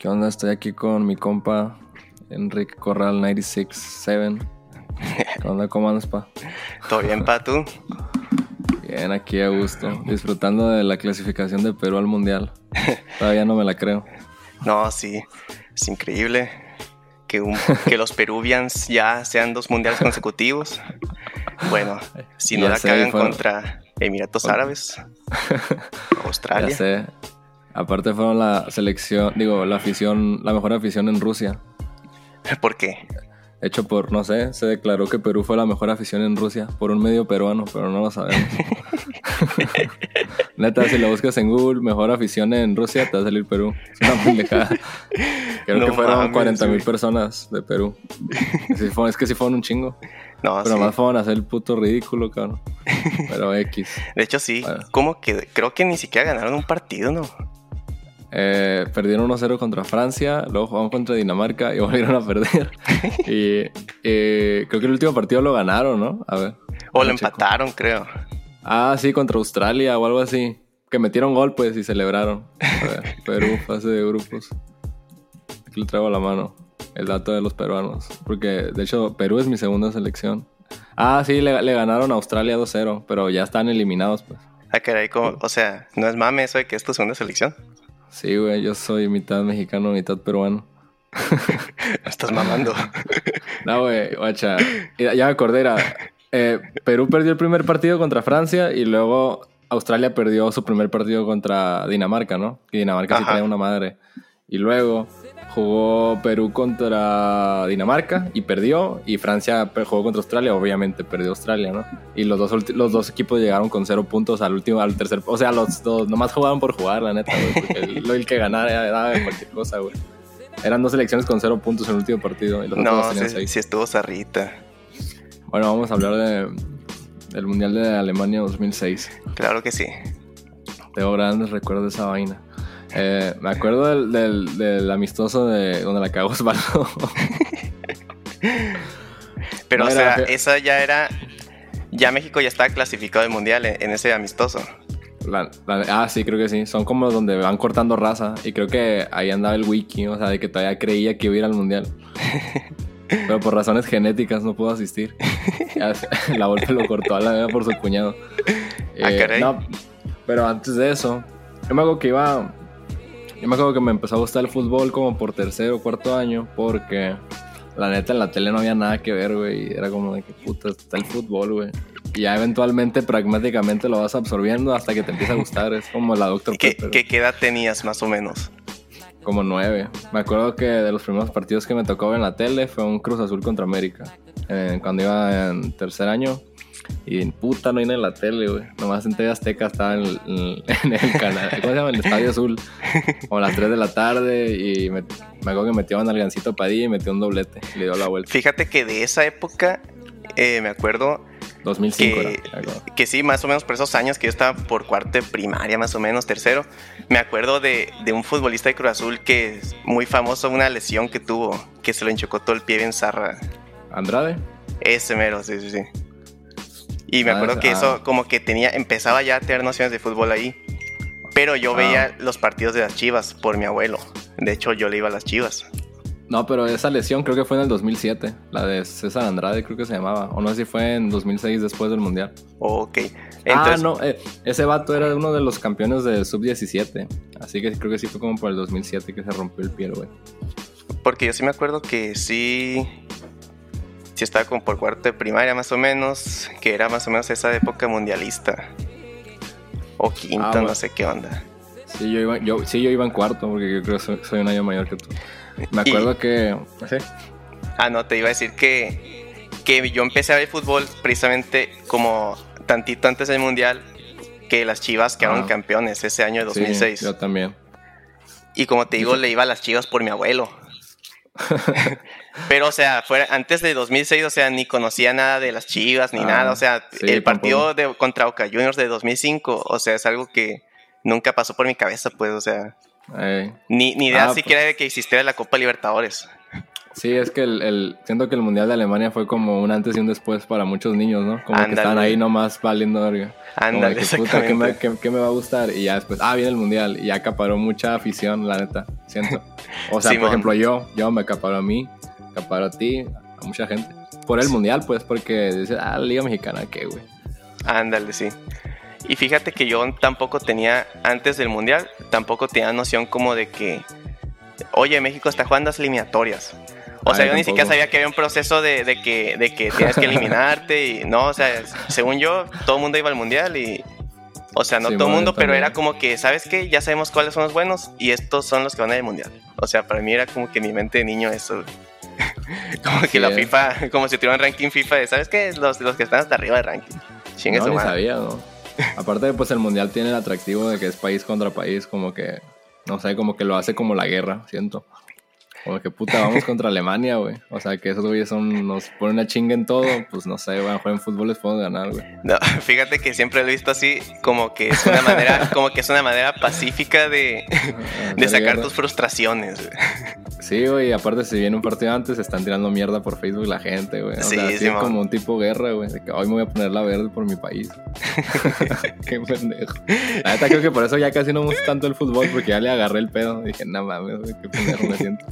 ¿Qué onda? Estoy aquí con mi compa Enrique Corral 967. ¿Qué onda? ¿Cómo andas, pa? ¿Todo bien, pa, tú? Bien, aquí a gusto, disfrutando de la clasificación de Perú al Mundial. Todavía no me la creo. No, sí, es increíble que, que los Peruvians ya sean dos mundiales consecutivos. Bueno, si no la cagan contra Emiratos Árabes, Australia. Ya sé. Aparte fueron la selección, digo, la afición, la mejor afición en Rusia. ¿Por qué? Hecho por, no sé, se declaró que Perú fue la mejor afición en Rusia por un medio peruano, pero no lo sabemos. Neta, si lo buscas en Google, mejor afición en Rusia, te va a salir Perú. Es una pendejada. Creo que fueron 40 mil personas de Perú. es que sí fueron un chingo. No, pero más fueron a hacer el puto ridículo, cabrón. Pero X. De hecho, sí. Como que creo que ni siquiera ganaron un partido, ¿no? Eh, perdieron 1-0 contra Francia, luego jugaron contra Dinamarca y volvieron a perder. y creo que el último partido lo ganaron, ¿no? A ver. O lo empataron, creo. Ah, sí, contra Australia o algo así. Que metieron gol, pues, y celebraron. A ver, Perú, fase de grupos. Aquí le traigo a la mano el dato de los peruanos. Porque, de hecho, Perú es mi segunda selección. Ah, sí, le, ganaron a Australia 2-0, pero ya están eliminados, pues. Ah, caray, o sea, no es mame eso de que es tu segunda selección. Sí, güey, yo soy mitad mexicano, mitad peruano. Estás mamando. no, güey, guacha. Ya me acordé, era. Eh, Perú perdió el primer partido contra Francia y luego Australia perdió su primer partido contra Dinamarca, ¿no? Y Dinamarca sí tenía una madre. Y luego jugó Perú contra Dinamarca y perdió. Y Francia jugó contra Australia, obviamente perdió Australia, ¿no? Y los dos, los dos equipos llegaron con cero puntos al último, al tercer. O sea, los dos nomás jugaban por jugar, la neta, güey. Porque el, el, que ganara era cualquier cosa, güey. Eran dos selecciones con cero puntos en el último partido. Y los no, sí, sí, estuvo zarrita. Bueno, vamos a hablar de, del Mundial de Alemania 2006. Claro que sí. Tengo grandes recuerdos de esa vaina. Eh, me acuerdo del, del, amistoso de donde la cagó Osvaldo. Pero, o sea, esa ya era. Ya México ya estaba clasificado del mundial en, ese amistoso. ah, sí, creo que sí. Son como donde van cortando raza. Y creo que ahí andaba el wiki, o sea, de que todavía creía que iba a ir al mundial. Pero por razones genéticas no pudo asistir. la golpe lo cortó a la vez por su cuñado. Ah, eh, pero antes de eso, yo me acuerdo que iba yo me acuerdo que me empezó a gustar el fútbol como por tercero o cuarto año porque la neta en la tele no había nada que ver, güey. Era como de que puta está el fútbol, güey. Y ya eventualmente, pragmáticamente lo vas absorbiendo hasta que te empieza a gustar. Es como la Doctor ¿Qué, ¿Qué edad tenías más o menos? Como nueve. Me acuerdo que de los primeros partidos que me tocó ver en la tele fue un Cruz Azul contra América. Cuando iba en tercer año. Y en puta no hay en la tele, güey. Nomás en TV Azteca estaba en el, canal. ¿Cómo se llama? El Estadio Azul. Como a las 3 de la tarde. Y me, me acuerdo que metió a Nalgancito Padilla y metió un doblete. Y le dio la vuelta. Fíjate que de esa época, eh, me acuerdo. 2005 que, que sí, más o menos por esos años que yo estaba por cuarto de primaria, más o menos, tercero. Me acuerdo de, de un futbolista de Cruz Azul que es muy famoso, una lesión que tuvo, que se lo enchocó todo el pie bien zarra. ¿Andrade? Ese mero, sí, sí, sí. Y me ah, acuerdo que eso como que tenía, empezaba ya a tener nociones de fútbol ahí. Pero yo veía ah. los partidos de las Chivas por mi abuelo. De hecho, yo le iba a las Chivas. No, pero esa lesión creo que fue en el 2007. La de César Andrade creo que se llamaba. O no sé si fue en 2006 después del Mundial. Ok. ah, no. Eh, ese vato era uno de los campeones de Sub-17. Así que creo que sí fue como por el 2007 que se rompió el pie, güey. Porque yo sí me acuerdo que sí sí estaba como por cuarto de primaria más o menos, que era más o menos esa época mundialista. O quinto, ah, no sé qué onda. Sí yo, iba, yo, sí, yo iba en cuarto, porque yo creo que soy, un año mayor que tú. Me acuerdo que... ¿sí? Ah, no, te iba a decir que, que yo empecé a ver fútbol precisamente como tantito antes del Mundial, que las Chivas quedaron ah. campeones ese año de 2006. yo también. Y como te digo, le iba a las Chivas por mi abuelo. Pero, o sea, fuera, antes de 2006, o sea, ni conocía nada de las Chivas ni nada. O sea, ah, el partido de, contra Oca Juniors de 2005, o sea, es algo que nunca pasó por mi cabeza, pues, o sea. Ni, ni idea ah, siquiera pues. de que existiera la Copa Libertadores. Sí, es que el, siento que el Mundial de Alemania fue como un antes y un después para muchos niños, ¿no? Como que están ahí nomás valiendo verga. Ándale, puta, ¿qué me, qué, me, va a gustar? Y ya después, ah, viene el Mundial. Y ya acaparó mucha afición, la neta, siento. O sea, por ejemplo, yo, yo me acaparó a mí, acaparó a ti, a mucha gente. Por el Mundial, pues, porque dice, ah, la Liga Mexicana, ¿qué, güey? Ándale, sí. Y fíjate que yo tampoco tenía, antes del Mundial, tampoco tenía noción como de que, oye, México está jugando las eliminatorias. O sea, yo ni siquiera sabía que había un proceso de, que, de que tienes que eliminarte y no, o sea, según yo, todo el mundo iba al mundial y, o sea, no todo el mundo, pero era como que, ¿sabes qué? Ya sabemos cuáles son los buenos y estos son los que van al mundial. O sea, para mí era como que mi mente de niño eso. como que la FIFA, como si tuvieran ranking FIFA de, ¿sabes qué? Los, los que están hasta arriba de ranking. no, ni sabía, ¿no? Aparte, pues el mundial tiene el atractivo de que es país contra país, como que, no sé, como que lo hace como la guerra, siento. Como que puta, vamos contra Alemania, güey. O sea, que esos güeyes son, nos ponen una chinga en todo, pues no sé, güey, en fútbol les podemos ganar, güey. No, fíjate que siempre lo he visto así, como que es una manera, como que es una manera pacífica de, de sacar tus frustraciones, güey. Sí, güey, aparte si viene un partido antes, están tirando mierda por Facebook la gente, güey. O sí, sea, sí, es como un tipo guerra, güey. De que hoy me voy a poner la verde por mi país. Qué pendejo. La neta creo que por eso ya casi no me gusta tanto el fútbol, porque ya le agarré el pedo. Dije, no mames, güey, qué pendejo me siento.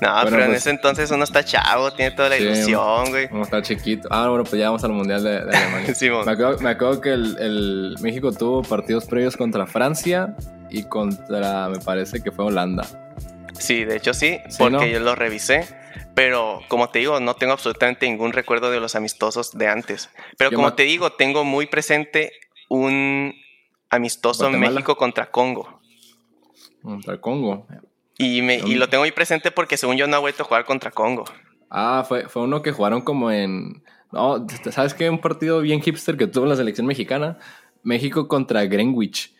No, pero en pues ese entonces uno está chavo, tiene toda la ilusión, güey. Uno está chiquito. Ah, bueno, pues ya vamos al Mundial de, Alemania. sí, me, acuerdo, me, acuerdo, que el, México tuvo partidos previos contra Francia y contra, me parece que fue Holanda. Sí, de hecho sí, porque yo lo revisé. Pero como te digo, no tengo absolutamente ningún recuerdo de los amistosos de antes. Pero como te digo, tengo muy presente un amistoso en México contra Congo. Contra Congo. Y, me, y lo tengo muy presente porque según yo no ha vuelto a jugar contra Congo. Ah, fue, fue uno que jugaron como en... No, ¿sabes qué? Un partido bien hipster que tuvo la selección mexicana. México contra Greenwich.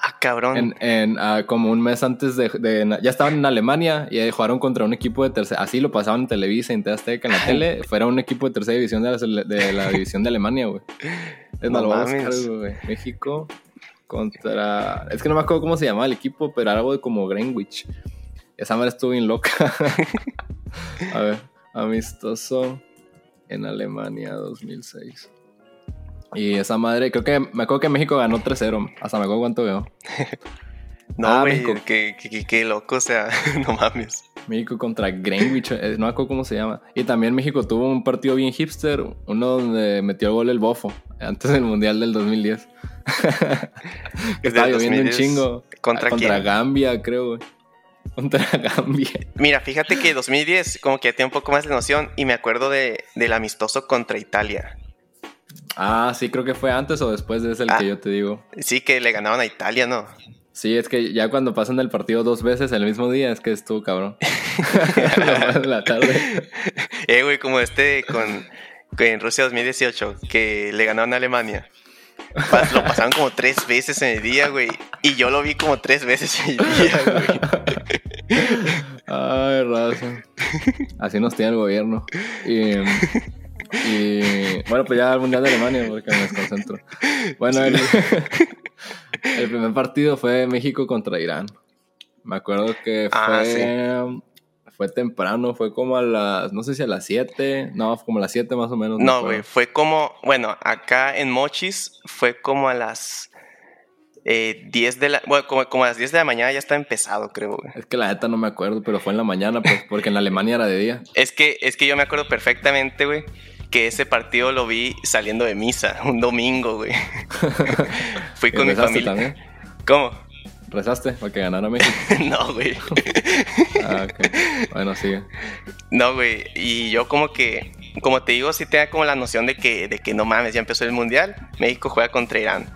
Ah, cabrón. En, en ah, como un mes antes de, Ya estaban en Alemania y jugaron contra un equipo de tercera... Así lo pasaban en Televisa, en Azteca, en la tele. Fuera un equipo de tercera división de la, de la división de Alemania, güey. Es no güey. México contra. Es que no me acuerdo cómo se llamaba el equipo, pero algo de como Greenwich. Esa madre estuvo bien loca. a ver, amistoso en Alemania 2006. Y esa madre, creo que me acuerdo que México ganó 3-0. Hasta me acuerdo cuánto veo. no, ah, México. Qué, loco, o sea, no mames. México contra Greenwich, eh, no me acuerdo cómo se llama. Y también México tuvo un partido bien hipster, uno donde metió el gol el bofo, antes del Mundial del 2010. Estaba lloviendo un chingo. ¿Contra, contra Gambia, creo, Contra Gambia. Mira, fíjate que 2010 como que tenía un poco más de noción y me acuerdo de, del amistoso contra Italia. Ah, sí, creo que fue antes o después de ese el que ah, yo te digo. Sí, que le ganaron a Italia, ¿no? Sí, es que ya cuando pasan el partido dos veces el mismo día, es que estuvo cabrón. la tarde. Eh, güey, como este con, en Rusia 2018, que le ganaron a Alemania. Lo pasaron como tres veces en el día, güey. Y yo lo vi como tres veces en el día, güey. Ay, raza. Así nos tiene el gobierno. Y, bueno, pues ya el Mundial de Alemania, porque me desconcentro. Bueno, el, el primer partido fue México contra Irán. Me acuerdo que ah, fue fue temprano, fue como a las, no sé si a las 7, no, como a las 7 más o menos. No, güey, fue como, bueno, acá en Mochis fue como a las eh, 10 de la, bueno, como, a las 10 de la mañana ya está empezado, creo, güey. Es que la neta no me acuerdo, pero fue en la mañana, pues, porque en Alemania era de día. Es que, es que yo me acuerdo perfectamente, güey, que ese partido lo vi saliendo de misa, un domingo, güey. Fui con mi familia. También? ¿Cómo? ¿Rezaste para que ganara México? no, güey. ah, ok. Bueno, sigue. No, güey. Y yo como que, como te digo, sí tenía como la noción de que, de que no mames, ya empezó el Mundial, México juega contra Irán.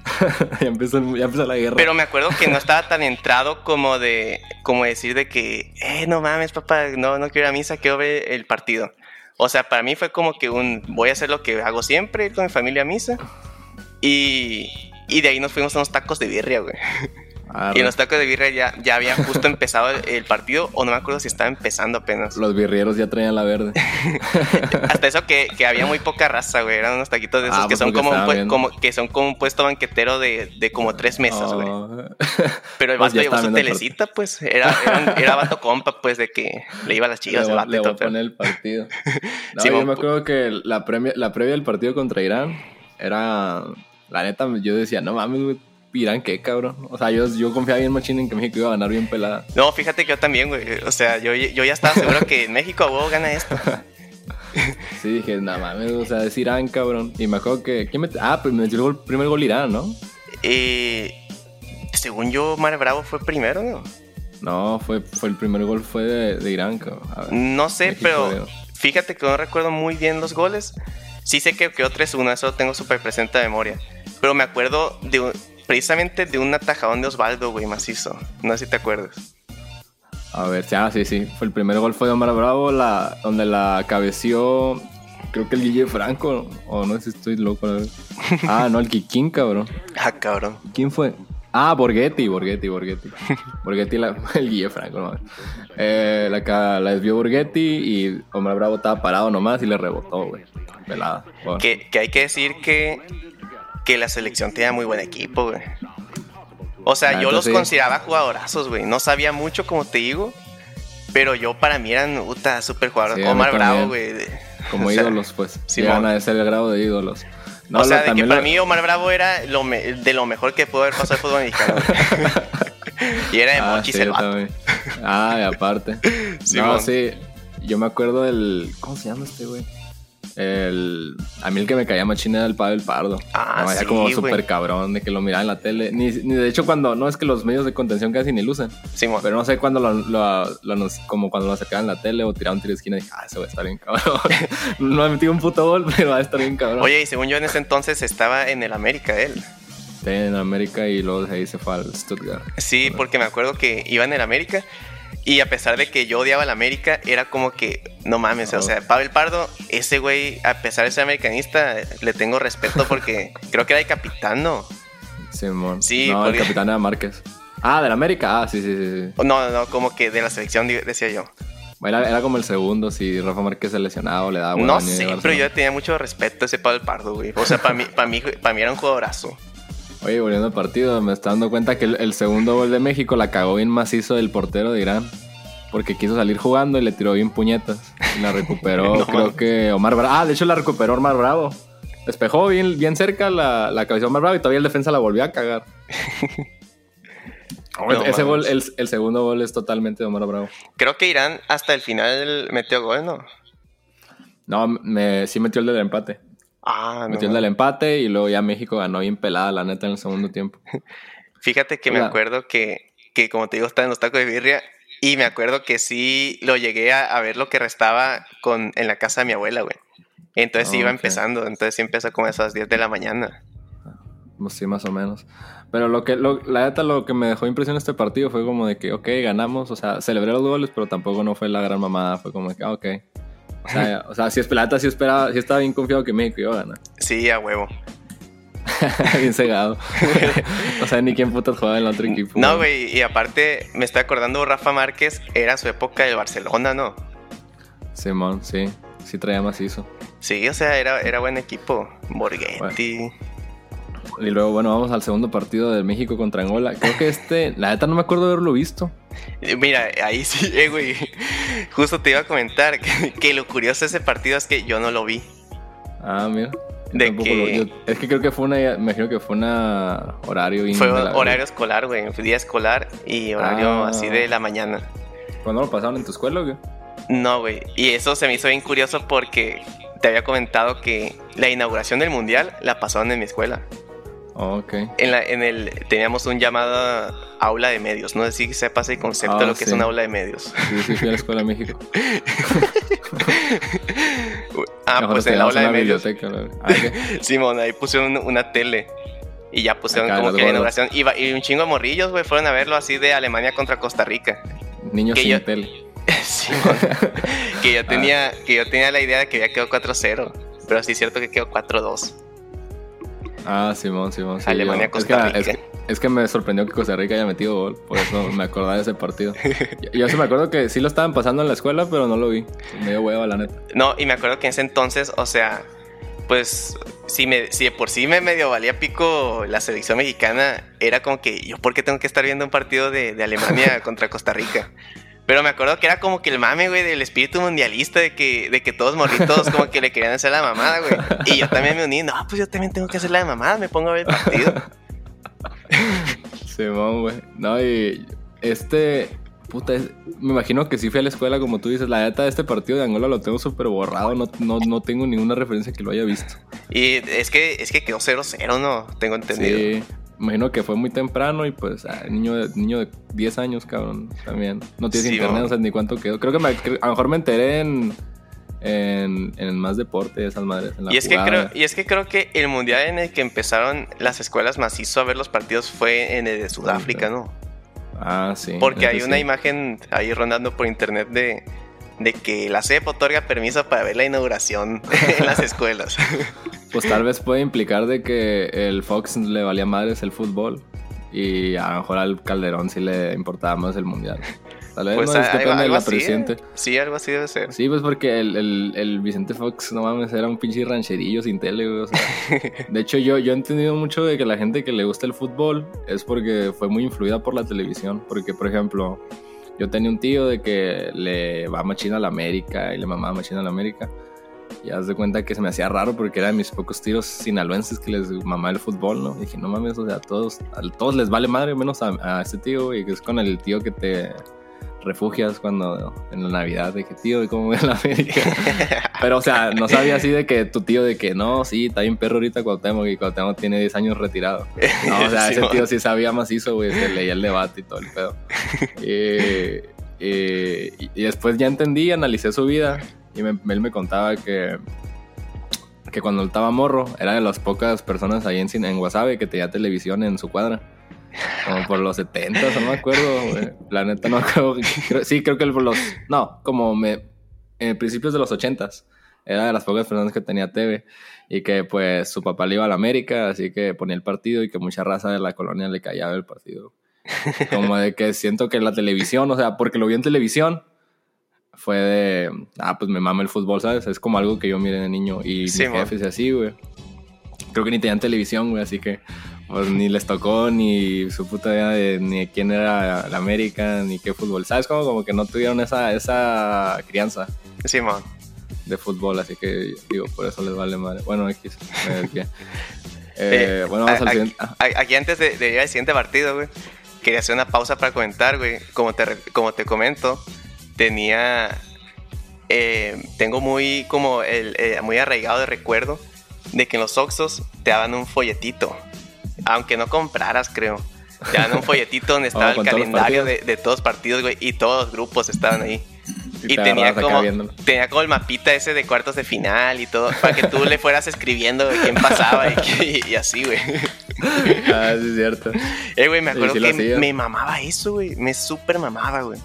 ya, empezó, ya empezó la guerra. Pero me acuerdo que no estaba tan entrado como de, como decir de que, eh, no mames, papá, no, no quiero ir a misa, quiero ver el partido. O sea, para mí fue como que un, voy a hacer lo que hago siempre, ir con mi familia a misa. Y, y de ahí nos fuimos a unos tacos de birria, güey. Y en los tacos de birria ya, ya había justo empezado el, partido, o no me acuerdo si estaba empezando apenas. Los birrieros ya traían la verde. Hasta eso que, que, había muy poca raza, güey. Eran unos taquitos de esos ah, que, pues son como un, como, que son como un puesto banquetero de, de como tres mesas, güey. Oh. Pero el pues vato llevó su telecita, pues. Era, era, era, vato compa, pues, de que le iba a las chivas. Le, vato le voy a poner el partido. No, yo me acuerdo que la, premia, la previa del partido contra Irán era... La neta, yo decía, no mames, güey Irán, ¿qué, cabrón? O sea, yo, yo confiaba bien machín en que México iba a ganar bien pelada. No, fíjate que yo también, güey. O sea, yo, yo ya estaba seguro que México a huevo gana esto. sí, dije, nada mames, o sea, es Irán, cabrón. Y me acuerdo que. ¿quién me, ah, pues me metió el primer gol Irán, ¿no? Eh, según yo, Mar Bravo fue primero, ¿no? No, fue, fue el primer gol fue de, Irán, cabrón. no sé, pero fíjate que no recuerdo muy bien los goles. Sí sé que quedó 3-1, eso lo tengo súper presente de memoria. Pero me acuerdo de, precisamente de un atajadón de Osvaldo, güey, macizo. No sé si te acuerdas. A ver, ya, sí, sí. Fue el primer gol fue de Omar Bravo, la, donde la cabeció, creo que el Guille Franco, o no sé si estoy loco. Ah, no, el Kikín, cabrón. Ah, cabrón. ¿Quién fue? Ah, Borghetti, Borghetti, Borghetti. Borghetti, el Guille Franco, no. Eh, la, la desvió Borghetti y Omar Bravo estaba parado nomás y le rebotó, güey. Velada. Que, que hay que decir que que la selección tenía muy buen equipo, güey. O sea, yo los consideraba jugadorazos, güey. No sabía mucho, como te digo. Pero yo para mí eran puta, súper jugadores. Omar Bravo, güey. Como ídolos, pues. Sí, Llegan a ser el grado de ídolos. o sea, de que para mí Omar Bravo era lo de lo mejor que pudo haber pasado el fútbol mexicano. y era de ah, Mochis el Ah, y aparte. no, sí. Yo me acuerdo del. ¿Cómo se llama este, güey? El, a mí el que me caía machín era el Pavel Pardo. Ah, no, era como súper cabrón de que lo miraba en la tele. Ni, ni, de hecho cuando, no es que los medios de contención casi ni lucen. Sí, pero no sé cuando lo, lo, como cuando lo sacaban en la tele o tiraban un tiro de esquina, dije, ah, eso va a estar bien cabrón. no ha metido un puto gol, pero va a estar bien cabrón. Oye, y según yo en ese entonces estaba en el América él. Sí, en América y luego de ahí se fue al Stuttgart. Sí, porque me acuerdo que iba en el América y a pesar de que yo odiaba al América, era como que, no mames, o sea, Pavel Pardo, ese güey, a pesar de ser americanista, le tengo respeto porque creo que era el capitán, ¿no? Simón. Sí, no, el capitán era Márquez. Ah, del América, ah, sí, sí, sí. No, no, como que de la selección, decía yo. Era, era como el segundo, si Rafa Márquez se lesionaba o le daba No sé, pero yo tenía mucho respeto a ese Pavel Pardo, güey. O sea, para mí, para mí, para mí era un jugadorazo. Oye, volviendo al partido, me está dando cuenta que el, segundo gol de México la cagó bien macizo el portero de Irán. Porque quiso salir jugando y le tiró bien puñetas. Y la recuperó, creo que Omar Bravo. Ah, de hecho la recuperó Omar Bravo. Despejó bien, bien cerca la, la cabeza de Omar Bravo y todavía el defensa la volvió a cagar. Ese gol, el, el, segundo gol es totalmente de Omar Bravo. Creo que Irán hasta el final metió gol, ¿no? No, me, sí metió el del empate. Ah, Metió el del empate y luego ya México ganó bien pelada, la neta, en el segundo tiempo. Fíjate que me acuerdo que, que, como te digo, está en los tacos de birria y me acuerdo que sí lo llegué a, ver lo que restaba con, en la casa de mi abuela, güey. Entonces iba empezando, entonces sí empezó como a esas 10 de la mañana. Pues sí, más o menos. Pero lo que, la neta, lo que me dejó impresión este partido fue como de que, ok, ganamos, o sea, celebré los goles, pero tampoco no fue la gran mamada, fue como de que, ah, ok. O sea, o sea, si es pelata, sí, esperaba, sí estaba bien confiado que México iba a ganar. Sí, a huevo. bien cegado. o sea, ni quién putas jugaba en el otro equipo. No, güey, y aparte me estoy acordando, Rafa Márquez era su época de Barcelona, ¿no? Simón, sí, sí traía macizo. Sí, o sea, era, era buen equipo. Borghetti. Y luego, bueno, vamos al segundo partido de México contra Angola. Creo que este, la neta no me acuerdo de haberlo visto. Eh, mira, ahí sí, eh, güey. Justo te iba a comentar que, lo curioso de ese partido es que yo no lo vi. Ah, mira. De que... es que creo que fue una, me imagino que fue una horario. Fue horario escolar, güey. Fue día escolar y horario ah. así de la mañana. ¿Cuándo lo pasaron en tu escuela o qué? No, güey. Y eso se me hizo bien curioso porque te había comentado que la inauguración del mundial la pasaron en mi escuela. Oh, ok. En, la, en el, teníamos un llamado aula de medios. No sé si sepas el concepto de ah, lo que es una aula de medios. Sí, sí, fui a la Escuela de México. ah, pues en la aula de medios. Ah, Simón, ahí pusieron una tele. Y ya pusieron como que la inauguración. Y, y, un chingo de morrillos, güey, fueron a verlo así de Alemania contra Costa Rica. Niños sin tele. Simón, que yo tenía, que yo tenía la idea de que ya quedó 4-0. Pero sí es cierto que quedó 4-2. Ah, Simón, Simón. Alemania, Costa Rica. Es que me sorprendió que Costa Rica haya metido gol, por eso me acordaba de ese partido. Yo, yo sí me acuerdo que sí lo estaban pasando en la escuela, pero no lo vi. Me dio hueva, la neta. No, y me acuerdo que en ese entonces, o sea, pues si, me, si de por sí me medio valía pico la selección mexicana, era como que yo, ¿por qué tengo que estar viendo un partido de, de Alemania contra Costa Rica? Pero me acuerdo que era como que el mame, güey, del espíritu mundialista, de que, de que todos morritos como que le querían hacer la mamada, güey. Y yo también me uní, no, pues yo también tengo que hacer la mamada, me pongo a ver el partido. Simón, güey. No, y este, puta, me imagino que sí fui a la escuela, como tú dices. La neta de este partido de Angola lo tengo súper borrado, no, no, no, tengo ninguna referencia que lo haya visto. Y es que, es que quedó 0-0, ¿no? Tengo entendido. Sí, imagino que fue muy temprano y pues, ah, niño, de, niño de 10 años, cabrón, también. No tienes Sí, internet, sé ni cuánto quedó. Creo que me- a lo mejor me enteré en, en, en más deporte, esas madres. En la Y es, que creo, y es que creo que el mundial en el que empezaron las escuelas macizo a ver los partidos fue en el de Sudáfrica, ¿no? Ah, sí. Porque hay una sí. imagen ahí rondando por internet de, de que la CEP otorga permiso para ver la inauguración en las escuelas. Pues tal vez puede implicar de que el Fox le valía madres el fútbol y a lo mejor al Calderón sí le importaba más el mundial. Tal vez Pues no, es algo, depende de la así. presidente. Sí, algo así debe ser. Sí, pues porque el, el, el Vicente Fox, no mames, era un pinche rancherillo sin tele, güey. o sea. de hecho, yo, yo he entendido mucho de que la gente que le gusta el fútbol es porque fue muy influida por la televisión. Porque, por ejemplo, yo tenía un tío de que le va machina a la América y le mamaba machina a la América. Y haz de cuenta que se me hacía raro porque era de mis pocos tiros sinaloenses que les mamaba el fútbol, ¿no? Y dije, no mames, o sea, a todos, a todos les vale madre, menos a, a este tío, y que es con el tío que te refugias cuando en la Navidad, de que tío, ¿y cómo ve la América? Pero, o sea, no sabía así de que tu tío de que no, sí, está bien perro ahorita Cuauhtémoc y Cuauhtémoc tiene 10 años retirado. No, o sea, ese tío sí sabía macizo, güey, que leía el debate y todo el pedo. Y, y- y después ya entendí, analicé su vida y me- él me contaba que, que cuando estaba morro era de las pocas personas ahí en, en que tenía televisión en su cuadra. Como por los 70, no me acuerdo. La neta no creo, creo- Sí, creo que por los... No, como me... En principios de los 80 era de las pocas personas que tenía TV y que pues su papá le iba a la América, así que ponía el partido y que mucha raza de la colonia le callaba el partido. Como de que siento que la televisión, o sea, porque lo vi en televisión, fue de, ah, pues me mama el fútbol, ¿sabes? Es como algo que yo miré de niño y Sí, mis jefes y así, güey. Creo que ni tenían televisión, güey, así que pues ni les tocó ni su puta idea de ni de quién era la América, ni qué fútbol, ¿sabes? Como, como que no tuvieron esa, esa crianza Simón. de fútbol, así que digo, por eso les vale madre. Bueno, X. Eh, Eh, bueno, vamos a- al siguiente. ah, Aquí antes de, de ir al siguiente partido, güey, quería hacer una pausa para comentar, güey. Como te, como te comento, tenía... eh, tengo muy como el, eh, muy arraigado de recuerdo de que en los Oxos te daban un folletito. Aunque no compraras, creo. Te daban un folletito donde estaba Oh, el todos los calendario de, de todos los partidos, güey. Y todos los grupos estaban ahí. y Y te tenía como, tenía como el mapita ese de cuartos de final y todo, para que tú le fueras escribiendo quién pasaba y, y así, güey. Ah, sí, es cierto. Eh, güey, me acuerdo sí que hacía. me mamaba eso, güey. Me súper mamaba, güey.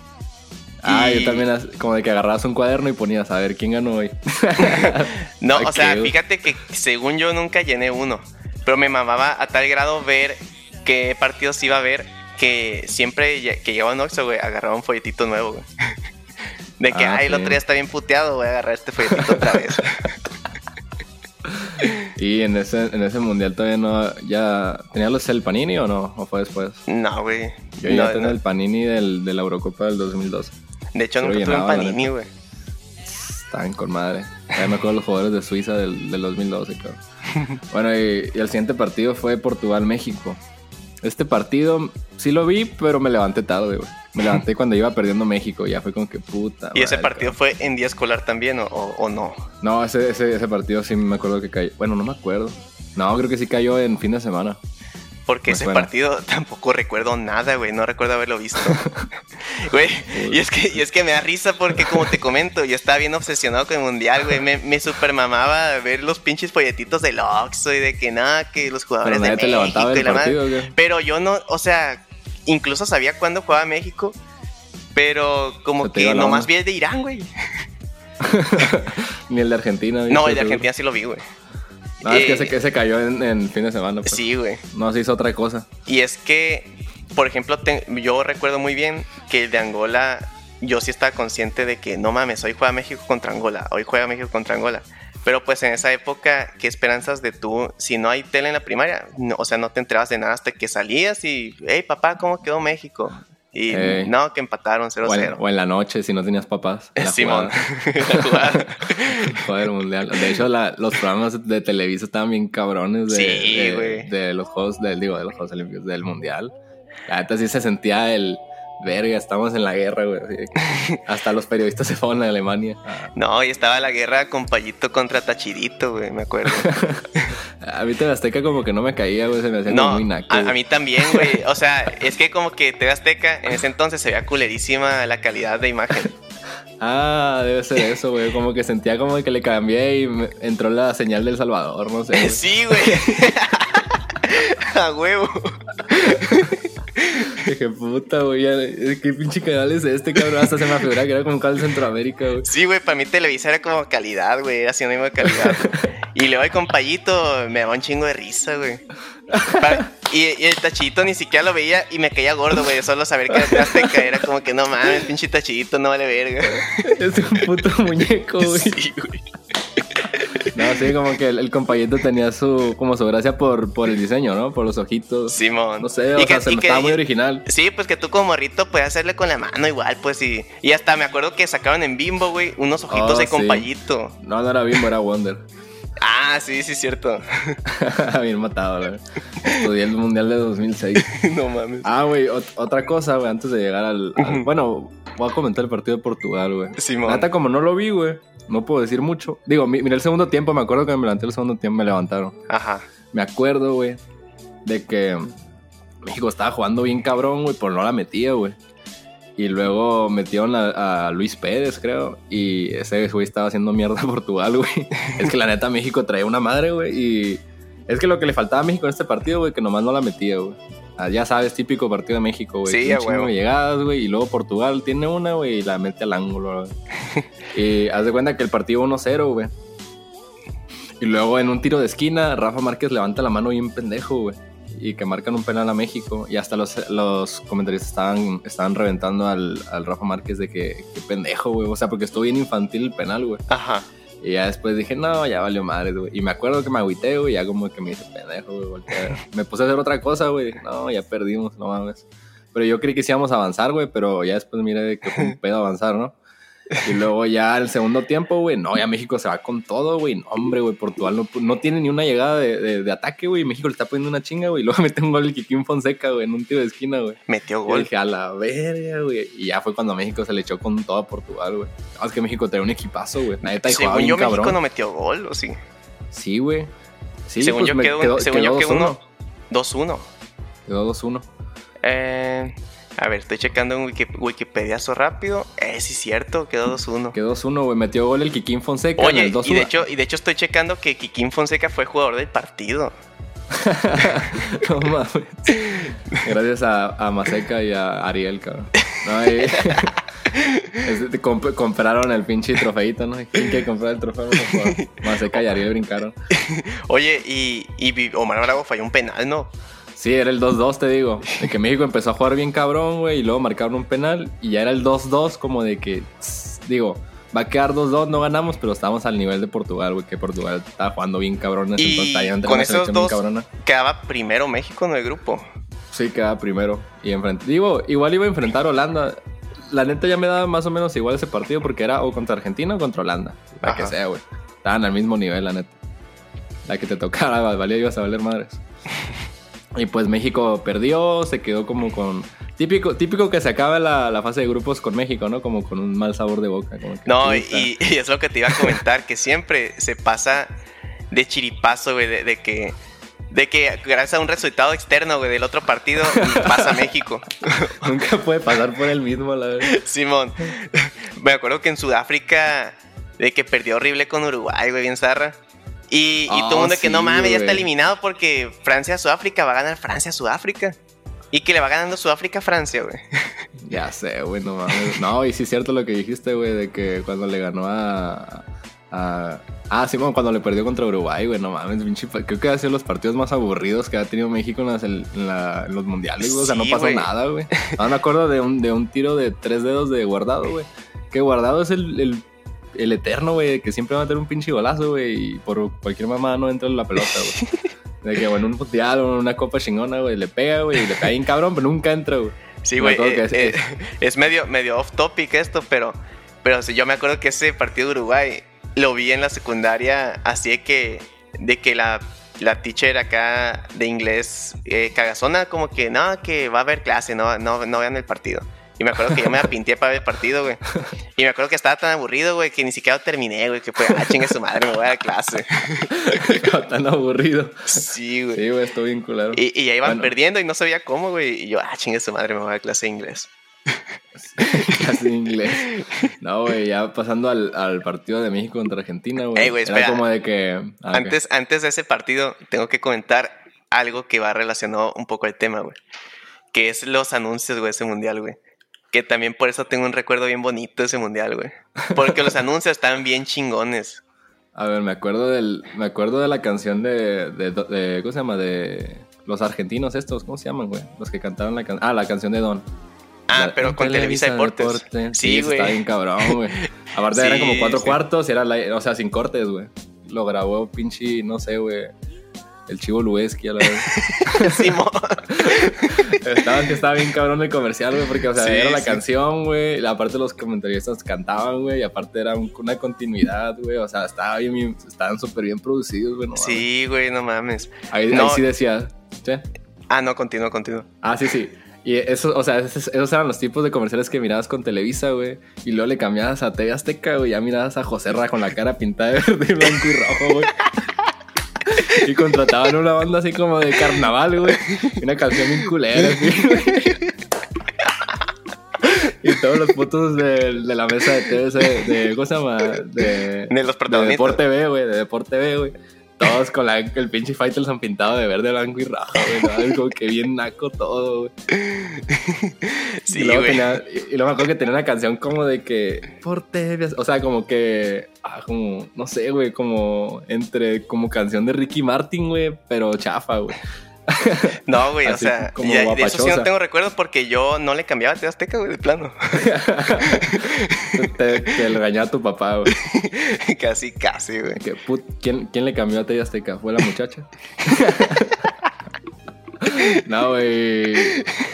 Ah, Y- yo también, como de que agarrabas un cuaderno y ponías a ver quién ganó hoy. No, o sea, fíjate que según yo nunca llené uno, pero me mamaba a tal grado ver qué partidos iba a ver que siempre que llegaba un Oxxo, güey, agarraba un folletito nuevo, güey. De que, Ah, ay, el sí. otro día está bien puteado, voy a agarrar este folletito otra vez. Y en ese, en ese mundial todavía no. ¿Ya tenía los el Panini o no? ¿O fue después? No, güey. Yo No, ya tenía no. el Panini del, de la Eurocopa del 2012. De hecho, nunca tuve un panini, güey. Estaban con madre. Ya me acuerdo los jugadores de Suiza del, del 2012, creo. Bueno, y, y el siguiente partido fue Portugal-México. Este partido sí lo vi, pero me levanté tarde, güey. Me levanté cuando iba perdiendo México. Ya fue como que puta. ¿Y ese madre, partido fue en día escolar también o, o- o no? No, ese, ese, ese partido sí me acuerdo que cayó. Bueno, no me acuerdo. No, creo que sí cayó en fin de semana. Porque Me ese suena. partido tampoco recuerdo nada, güey. No recuerdo haberlo visto. Güey, y es, que, y es que me da risa porque, como te comento, yo estaba bien obsesionado con el mundial, güey. Me, me super mamaba ver los pinches folletitos del Oxxo y de que nada, que los jugadores Pero de México y la partido. Pero yo no, o sea, incluso sabía cuándo jugaba México, pero como que nomás onda. vi el de Irán, güey. Ni el de Argentina. No, el de. Argentina sí lo vi, güey. No, es que se, se cayó en, fin de semana. Pues. Sí, güey. No se hizo otra cosa. Y es que, por ejemplo, yo recuerdo muy bien que el de Angola, yo sí estaba consciente de que no mames, hoy juega México contra Angola, hoy juega México contra Angola. Pero pues en esa época, ¿qué esperanzas de tú? Si no hay tele en la primaria, o sea, no te enterabas de nada hasta que salías y, hey papá, ¿cómo quedó México? Y no, que empataron 0-0. O, en la noche, si no tenías papás. Simón. Joder, mundial. De hecho, los programas de Televisa estaban bien cabrones de, de, los Juegos, del, digo, de los Juegos Olímpicos del Mundial. La neta sí se sentía el verga, estamos en la guerra, güey. Hasta los periodistas se fueron a Alemania. No, y estaba la guerra con Payito contra Tachidito, güey, me acuerdo. a mí TV Azteca como que no me caía, güey, se me hacía muy naco. A, a, mí también, güey. O sea, es que como que TV Azteca en ese entonces se veía culerísima la calidad de imagen. Ah, debe ser eso, güey. Como que sentía como que le cambié y entró la señal del Salvador, no sé. Sí, güey. a huevo. Dije, puta, güey, qué pinche canal es este, cabrón. Hasta se me figura que era como un canal de Centroamérica, güey. Sí, güey, para mí Televisa era como calidad, güey, era sinónimo de calidad. y luego el compayito me daba un chingo de risa, güey. y, el tachito ni siquiera lo veía y me caía gordo, güey. Solo saber que era Azteca era como que no mames, pinche tachito, no vale verga. es un puto muñeco, güey. Sí, güey. No, sí, como que el, compañero tenía su, como su gracia por, por el diseño, ¿no? Por los ojitos. Simón. No sé, o sea, se estaba muy original. Sí, pues que tú como morrito puedes hacerle con la mano igual, pues y, y hasta me acuerdo que sacaron en Bimbo, güey, unos ojitos oh, de compayito. No, no era Bimbo, era Wonder. Ah, sí, sí, cierto. Bien matado, güey. Estudié el Mundial de 2006. no mames. Ah, güey, otra cosa, güey, antes de llegar al, Bueno, voy a comentar el partido de Portugal, güey. Simón. Nata, como no lo vi, güey, no puedo decir mucho. Digo, mira el segundo tiempo, me acuerdo que me levanté el segundo tiempo, me levantaron. Ajá. Me acuerdo, güey, de que México estaba jugando bien cabrón, güey, pero no la metía, güey. Y luego metieron a, Luis Pérez, creo. Y ese güey estaba haciendo mierda a Portugal, güey. es que la neta México traía una madre, güey. Y es que lo que le faltaba a México en este partido, güey, que nomás no la metía, güey. Ah, ya sabes, típico partido de México, güey. Sí, güey. llegadas, güey. Y luego Portugal tiene una, güey, y la mete al ángulo, y haz de cuenta que el partido 1-0, güey. Y luego en un tiro de esquina, Rafa Márquez levanta la mano bien pendejo, güey. Y que marcan un penal a México. Y hasta los, los comentarios estaban, estaban reventando al, al Rafa Márquez de que, qué pendejo, güey. O sea, porque estuvo bien infantil el penal, güey. Ajá. Y ya después dije, no, ya valió madre, güey. Y me acuerdo que me agüité, güey, ya como que me hice pendejo, güey. me puse a hacer otra cosa, güey. No, ya perdimos, no mames. Pero yo creí que sí íbamos a avanzar, güey, pero ya después mire que fue un pedo avanzar, ¿no? Y luego ya el segundo tiempo, güey, no, ya México se va con todo, güey. No, hombre, güey, Portugal no, no, tiene ni una llegada de, de, ataque, güey. México le está poniendo una chinga, güey. Luego mete un gol el Kikín Fonseca, güey, en un tiro de esquina, güey. Metió gol. Y dije, a la verga, güey. Y ya fue cuando México se le echó con todo a Portugal, güey. No, es que México trae un equipazo, güey. Según yo, México no metió gol, ¿o sí? Sí, güey. Sí, según pues yo quedó, según yo quedó 2-1. Quedó 2-1. Eh... A ver, estoy checando en Wikipedia eso rápido. Eh, sí, cierto, quedó 2-1. Quedó 2-1, güey. Metió gol el Kikín Fonseca Oye, en el 2-1. Y de, hecho, y de hecho estoy checando que Kikín Fonseca fue jugador del partido. no mames. Gracias a, a Maseca y a Ariel, cabrón. No, y, compraron el pinche trofeito, ¿no? ¿Quién quiere comprar el trofeo? Maseca y Ariel brincaron. Oye, y, y Omar Bravo falló un penal, ¿no? Sí, era el 2-2, te digo. De que México empezó a jugar bien cabrón, güey, y luego marcaron un penal y ya era el 2-2, como de que, digo, va a quedar 2-2, no ganamos, pero estamos al nivel de Portugal, güey, que Portugal estaba jugando bien cabrón. Y con esos dos quedaba primero México en el grupo. Sí, quedaba primero. Y enfrente, digo, igual iba a enfrentar a Holanda. La neta ya me daba más o menos igual ese partido porque era o contra Argentina o contra Holanda. La que sea, güey. Estaban al mismo nivel, la neta. La que te tocara, valía, ibas a valer madres. Y pues México perdió, se quedó como con... Típico, típico que se acaba la, fase de grupos con México, ¿no? Como con un mal sabor de boca. no, y, es lo que te iba a comentar, que siempre se pasa de chiripazo, güey, de, que... De que gracias a un resultado externo, güey, del otro partido, pasa México. Nunca puede pasar por el mismo, la verdad. Simón, me acuerdo que en Sudáfrica, de que perdió horrible con Uruguay, güey, bien zarra. Y, todo el mundo que no mames, ya está eliminado porque Francia-Sudáfrica va a ganar Francia-Sudáfrica. Y que le va ganando Sudáfrica a Francia, güey. Ya sé, güey, no mames. No, y sí es cierto lo que dijiste, güey, de que cuando le ganó a, ah, sí, cuando le perdió contra Uruguay, güey, no mames, pinche. Creo que ha sido los partidos más aburridos que ha tenido México en, los mundiales, güey. O sea, no pasó nada, güey. No me acuerdo de un, de un tiro de tres dedos de guardado, güey. Que guardado es el, el, eterno, güey, que siempre va a tener un pinche golazo, güey, y por cualquier mamá no entra en la pelota, güey. De que, bueno, un mundial o una copa chingona, güey, le pega, güey, y le pega bien cabrón, pero nunca entra, güey. Sí, güey. Eh, eh, es, medio, medio off topic esto, pero, pero yo me acuerdo que ese partido de Uruguay lo vi en la secundaria, así de que, de que la, la teacher acá de inglés eh, cagazona, como que no, que va a haber clase, no, no, no vean el partido. Y me acuerdo que yo me pinté para ver el partido, güey. Y me acuerdo que estaba tan aburrido, güey, que ni siquiera terminé, güey. Que fue, ah, chingue su madre, me voy a la clase. tan aburrido. Sí, güey. Sí, güey, estoy bien culero. Y, y ya iban perdiendo y no sabía cómo, güey. Y yo, ah, chingue su madre, me voy a la clase de inglés. clase de inglés. No, güey, ya pasando al, al, partido de México contra Argentina, güey. güey, Era como de que. Ah, antes, antes de ese partido, tengo que comentar algo que va relacionado un poco al tema, güey. Que es los anuncios, güey, ese mundial, güey. Que también por eso tengo un recuerdo bien bonito de ese mundial, güey. Porque los anuncios estaban bien chingones. A ver, me acuerdo del. Me acuerdo de la canción de, de, ¿Cómo se llama? De. Los argentinos estos, ¿cómo se llaman, güey? Los que cantaron la canción. Ah, la canción de Don. Ah, pero con Televisa, Deportes. Sí, güey. está bien cabrón, güey. Aparte eran como cuatro cuartos y era, la, o sea, sin cortes, güey. Lo grabó pinche, no sé, güey el chivo Lueski a la vez. Simón. Estaba, estaba bien cabrón el comercial, güey, porque, o sea, era la canción, güey, aparte los comentaristas cantaban, güey, y aparte era una continuidad, güey, o sea, estaba bien, estaban súper bien producidos, güey. sí, güey, no mames. Ahí, sí decía, ¿sí? Ah, no, continúa, continúa. Ah, sí, sí. Y eso, o sea, esos, eran los tipos de comerciales que mirabas con Televisa, güey. Y luego le cambiabas a TV Azteca, güey. Ya mirabas a José Ra con la cara pintada de verde, blanco y rojo, güey. Y contrataban una banda así como de carnaval, güey. Una canción bien culera, Y todos los putos de, de la mesa de TV, de, ¿cómo se llama? De, de los De Deporte B, güey, de Deporte B, güey. Todos con la, el pinche han pintado de verde, blanco y rojo, güey. Como que bien naco todo, güey. Sí, y luego, tenía, y, luego me acuerdo que tenía una canción como de que. Por O sea, como que. Ah, como. No sé, güey. Como. Entre. Como canción de Ricky Martin, güey. Pero chafa, güey. No, güey, o sea, de eso sí no tengo recuerdos porque yo no le cambiaba a Azteca, güey, de plano. te, te regañaba a tu papá, güey. casi, casi, güey. ¿Quién, ¿Quién, le cambió a TV Azteca? ¿Fue la muchacha? no, güey.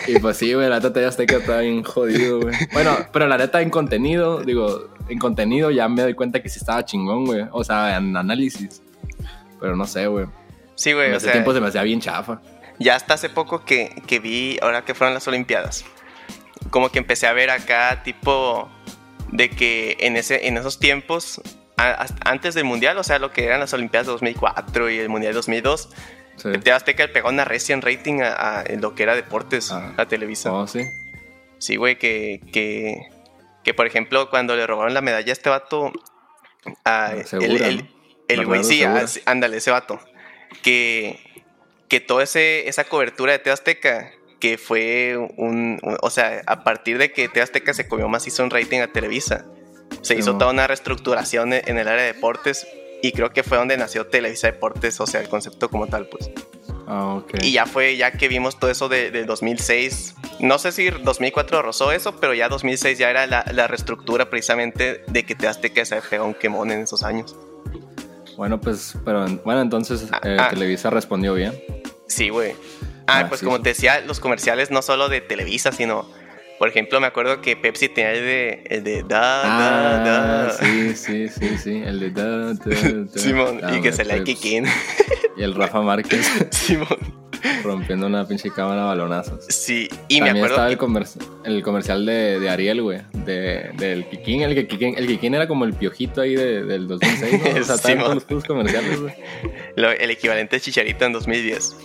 Y pues sí, güey, la neta TV Azteca está bien jodido, güey. Bueno, pero la neta en contenido, digo, en contenido ya me doy cuenta que sí estaba chingón, güey. O sea, en análisis. Pero no sé, güey. Sí, güey. En ese tiempo se me hacía bien chafa. Ya hasta hace poco que, que vi, ahora que fueron las Olimpiadas, como que empecé a ver acá tipo de que en, ese, en esos tiempos, antes del Mundial, o sea, lo que eran las Olimpiadas de 2004 y el Mundial de 2002, sí. te Azteca le pegó una recién rating a, lo que era deportes ah. a Televisa. Oh, sí. Sí, güey, que, que, que, por ejemplo, cuando le robaron la medalla a este vato, a, el güey, sí, ándale, ese vato que, que toda esa cobertura de Teazteca, que fue un, O sea, a partir de que Teazteca se comió más, hizo un rating a Televisa. Se hizo toda una reestructuración en el área de deportes y creo que fue donde nació Televisa Deportes, o sea, el concepto como tal, pues. Ah, y ya fue, ya que vimos todo eso de, 2006, no sé si 2004 rozó eso, pero ya 2006 ya era la, la reestructura precisamente de que Teazteca se pegó un quemón en esos años. Bueno, pues, pero bueno, entonces ah, eh, ah. Televisa respondió bien. Sí, güey. Ah, pues como te decía, los comerciales no solo de Televisa, sino, por ejemplo, me acuerdo que Pepsi tenía el de, el de da, da, da. Sí, sí, sí, sí, el de da, da, da. Simón, y que se le Kikin. Y el Rafa Márquez. Simón. Rompiendo una pinche cámara a balonazos. Sí, y me acuerdo. Estaba el, el, comercial de, de Ariel, güey. De, del Kikín. El, Kikín. el Kikín era como el piojito ahí de, del 2006. ¿no? O sea, estaban los comerciales, güey. el equivalente de Chicharito en 2010.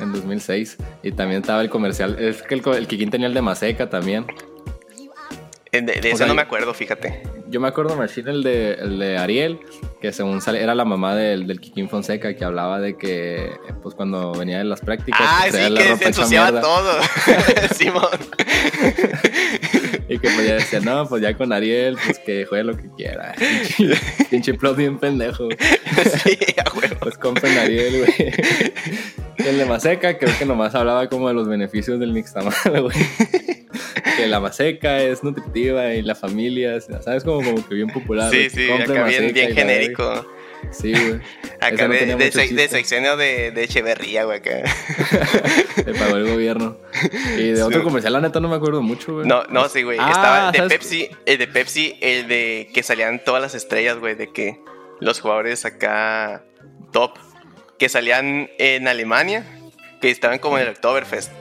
En 2006. Y también estaba el comercial. Es que el, el Kikín tenía el de Maseca también. De, eso no me acuerdo, fíjate. Yo me acuerdo, Machine, el de, el de Ariel, que según sale, era la mamá del, del Kikín Fonseca, que hablaba de que, pues cuando venía de las prácticas. Ah, sí, que se ensuciaba todo. Simón. Y que pues ya decía, no, pues ya con Ariel, pues que juegue lo que quiera. Pinche plot bien pendejo. Sí, a Pues compren Ariel, güey. El de Maseca creo que nomás hablaba como de los beneficios del mixtamal, güey. Que la maseca es nutritiva y la familia, ¿sabes? Como, como que bien popular. Sí, sí, acá bien, bien genérico. Sí, güey. Acá de, de, sexenio de, de Echeverría, güey, acá. Le pagó el gobierno. Y de otro comercial, la neta, no me acuerdo mucho, güey. No, no, sí, güey. Ah, Estaba de Pepsi, el de Pepsi, el de que salían todas las estrellas, güey, de que los jugadores acá top, que salían en Alemania, que estaban como en el Oktoberfest.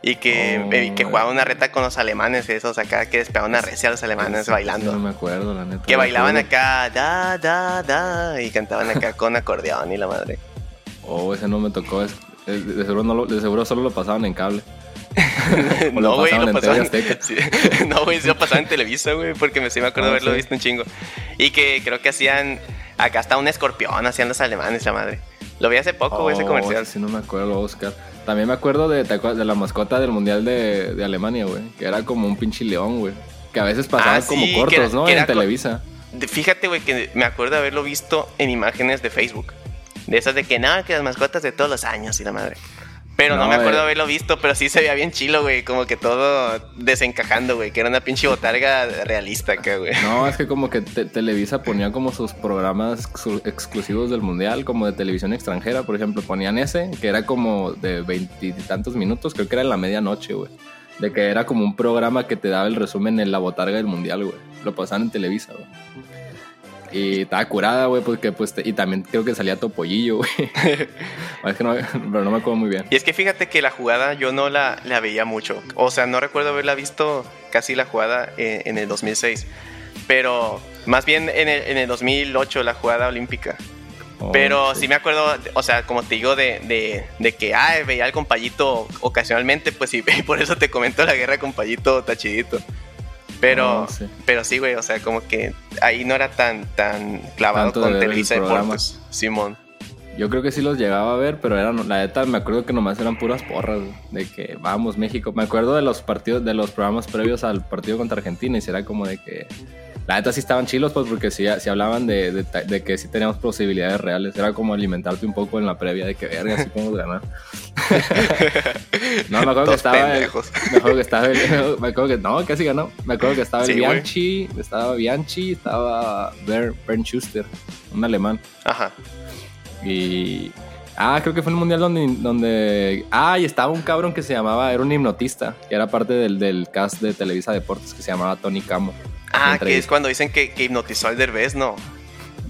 Y que, oh, que jugaba una reta con los alemanes, esos acá, que despegaban una recia a los alemanes bailando. No me acuerdo, la neta. Que bailaban acá, da, da, da, y cantaban acá con acordeón y la madre. Oh, ese no me tocó. de, seguro no de seguro solo lo pasaban en cable. no, güey, lo pasaban. En, no, güey, se lo pasaban en Televisa, güey, porque me, sí me acuerdo ah, haberlo visto un chingo. Y que creo que hacían. Acá está un escorpión, hacían los alemanes, la madre. Lo vi hace poco, güey, ese oh, comercial. Sí, no me acuerdo, Oscar. También me acuerdo de, de la mascota del Mundial de, de Alemania, güey. Que era como un pinche león, güey. Que a veces pasaban ah, como cortos, ¿no? En Televisa. Fíjate, güey, que me acuerdo de haberlo visto en imágenes de Facebook. De esas de que nada, que las mascotas de todos los años y la madre. Pero no, me acuerdo eh. haberlo visto, pero sí se veía bien chilo, güey. Como que todo desencajando, güey. Que era una pinche botarga realista acá, güey. No, es que como que Televisa ponía como sus programas exclusivos del mundial, como de televisión extranjera. Por ejemplo, ponían ese, que era como de veintitantos minutos. Creo que era en la medianoche, güey. De que era como un programa que te daba el resumen en la botarga del mundial, güey. Lo pasaban en Televisa, güey. Y estaba curada, güey, porque pues, y también creo que salía Topollillo, güey. es que no, pero no me acuerdo muy bien. Y es que fíjate que la jugada yo no la, la veía mucho. O sea, no recuerdo haberla visto casi la jugada en, el 2006. Pero más bien en el, en el 2008, la jugada olímpica. Oh, pero sí. me acuerdo, o sea, como te digo, de, de, de que ah, veía al compayito ocasionalmente, pues sí, por eso te comento la guerra con Payito Tachidito. Pero, sí. pero sí, güey, o sea, como que ahí no era tan, tan clavado con Televisa Deportes, Simón. Yo creo que sí los llegaba a ver, pero eran, la neta, me acuerdo que nomás eran puras porras, de que vamos, México. Me acuerdo de los partidos, de los programas previos al partido contra Argentina, y si era como de que la neta sí estaban chilos, pues porque sí, hablaban de, de, que sí teníamos posibilidades reales. Era como alimentarte un poco en la previa de que verga, así podemos ganar. no, me acuerdo que estaba. me acuerdo que estaba. me acuerdo que. No, casi ganó. Me acuerdo que estaba el Bianchi, estaba Bianchi, estaba Bernd Schuster, un alemán. Ajá. Y. Ah, creo que fue el mundial donde, donde. Ah, y estaba un cabrón que se llamaba. Era un hipnotista, que era parte del, del cast de Televisa Deportes, que se llamaba Tony Camo. Ah, que es cuando dicen que, hipnotizó al Derbez, ¿no?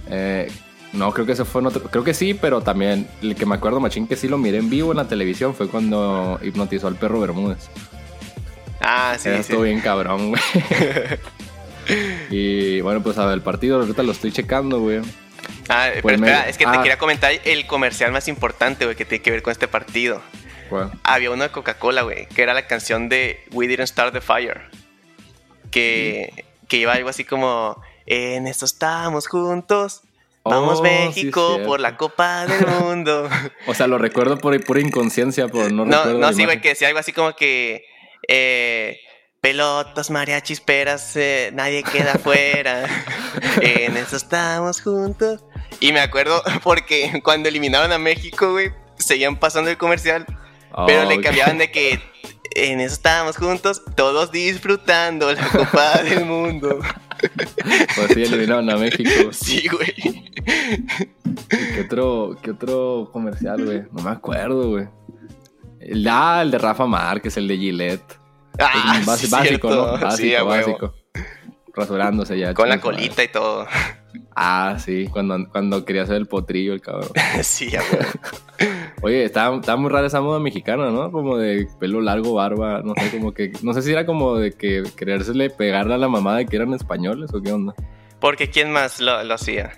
Eh, no, creo que eso fue en otro. Creo que sí, pero también el que me acuerdo, Machín, que sí lo miré en vivo en la televisión fue cuando hipnotizó al perro Bermúdez. Ah, sí. Estuvo bien cabrón, güey. y bueno, pues a ver, el partido ahorita lo estoy checando, güey. Ah, pero pues espera, es que te ah. quería comentar el comercial más importante, güey, que tiene que ver con este partido. Había uno de Coca-Cola, güey, que era la canción de We Didn't Start the Fire. Que que iba algo así como, en esto estamos juntos. Vamos oh, México por la Copa del Mundo. o sea, lo recuerdo por pura inconsciencia, por no, no No, sí, güey, que decía algo así como que eh, pelotas, mariachis, peras, eh, nadie queda afuera. en eso estamos juntos. Y me acuerdo porque cuando eliminaron a México, güey, seguían pasando el comercial, pero le cambiaban de que en eso estábamos juntos, todos disfrutando la Copa del Mundo. Pues sí, eliminaron a México. Sí, güey. ¿Qué otro, qué otro comercial, güey? No me acuerdo, güey. Ah, el de Rafa Márquez, el de Gillette. Ah, básico, ¿no? Básico, sí, básico. Rasurándose ya. Con la colita y todo. Ah, sí, cuando, cuando quería hacer el potrillo, el cabrón. sí, ya. Oye, estaba, muy rara esa moda mexicana, ¿no? Como de pelo largo, barba, no sé, como que, no sé si era como de que querérsele pegarle a la mamá de que eran españoles o qué onda. Porque ¿quién más lo, hacía?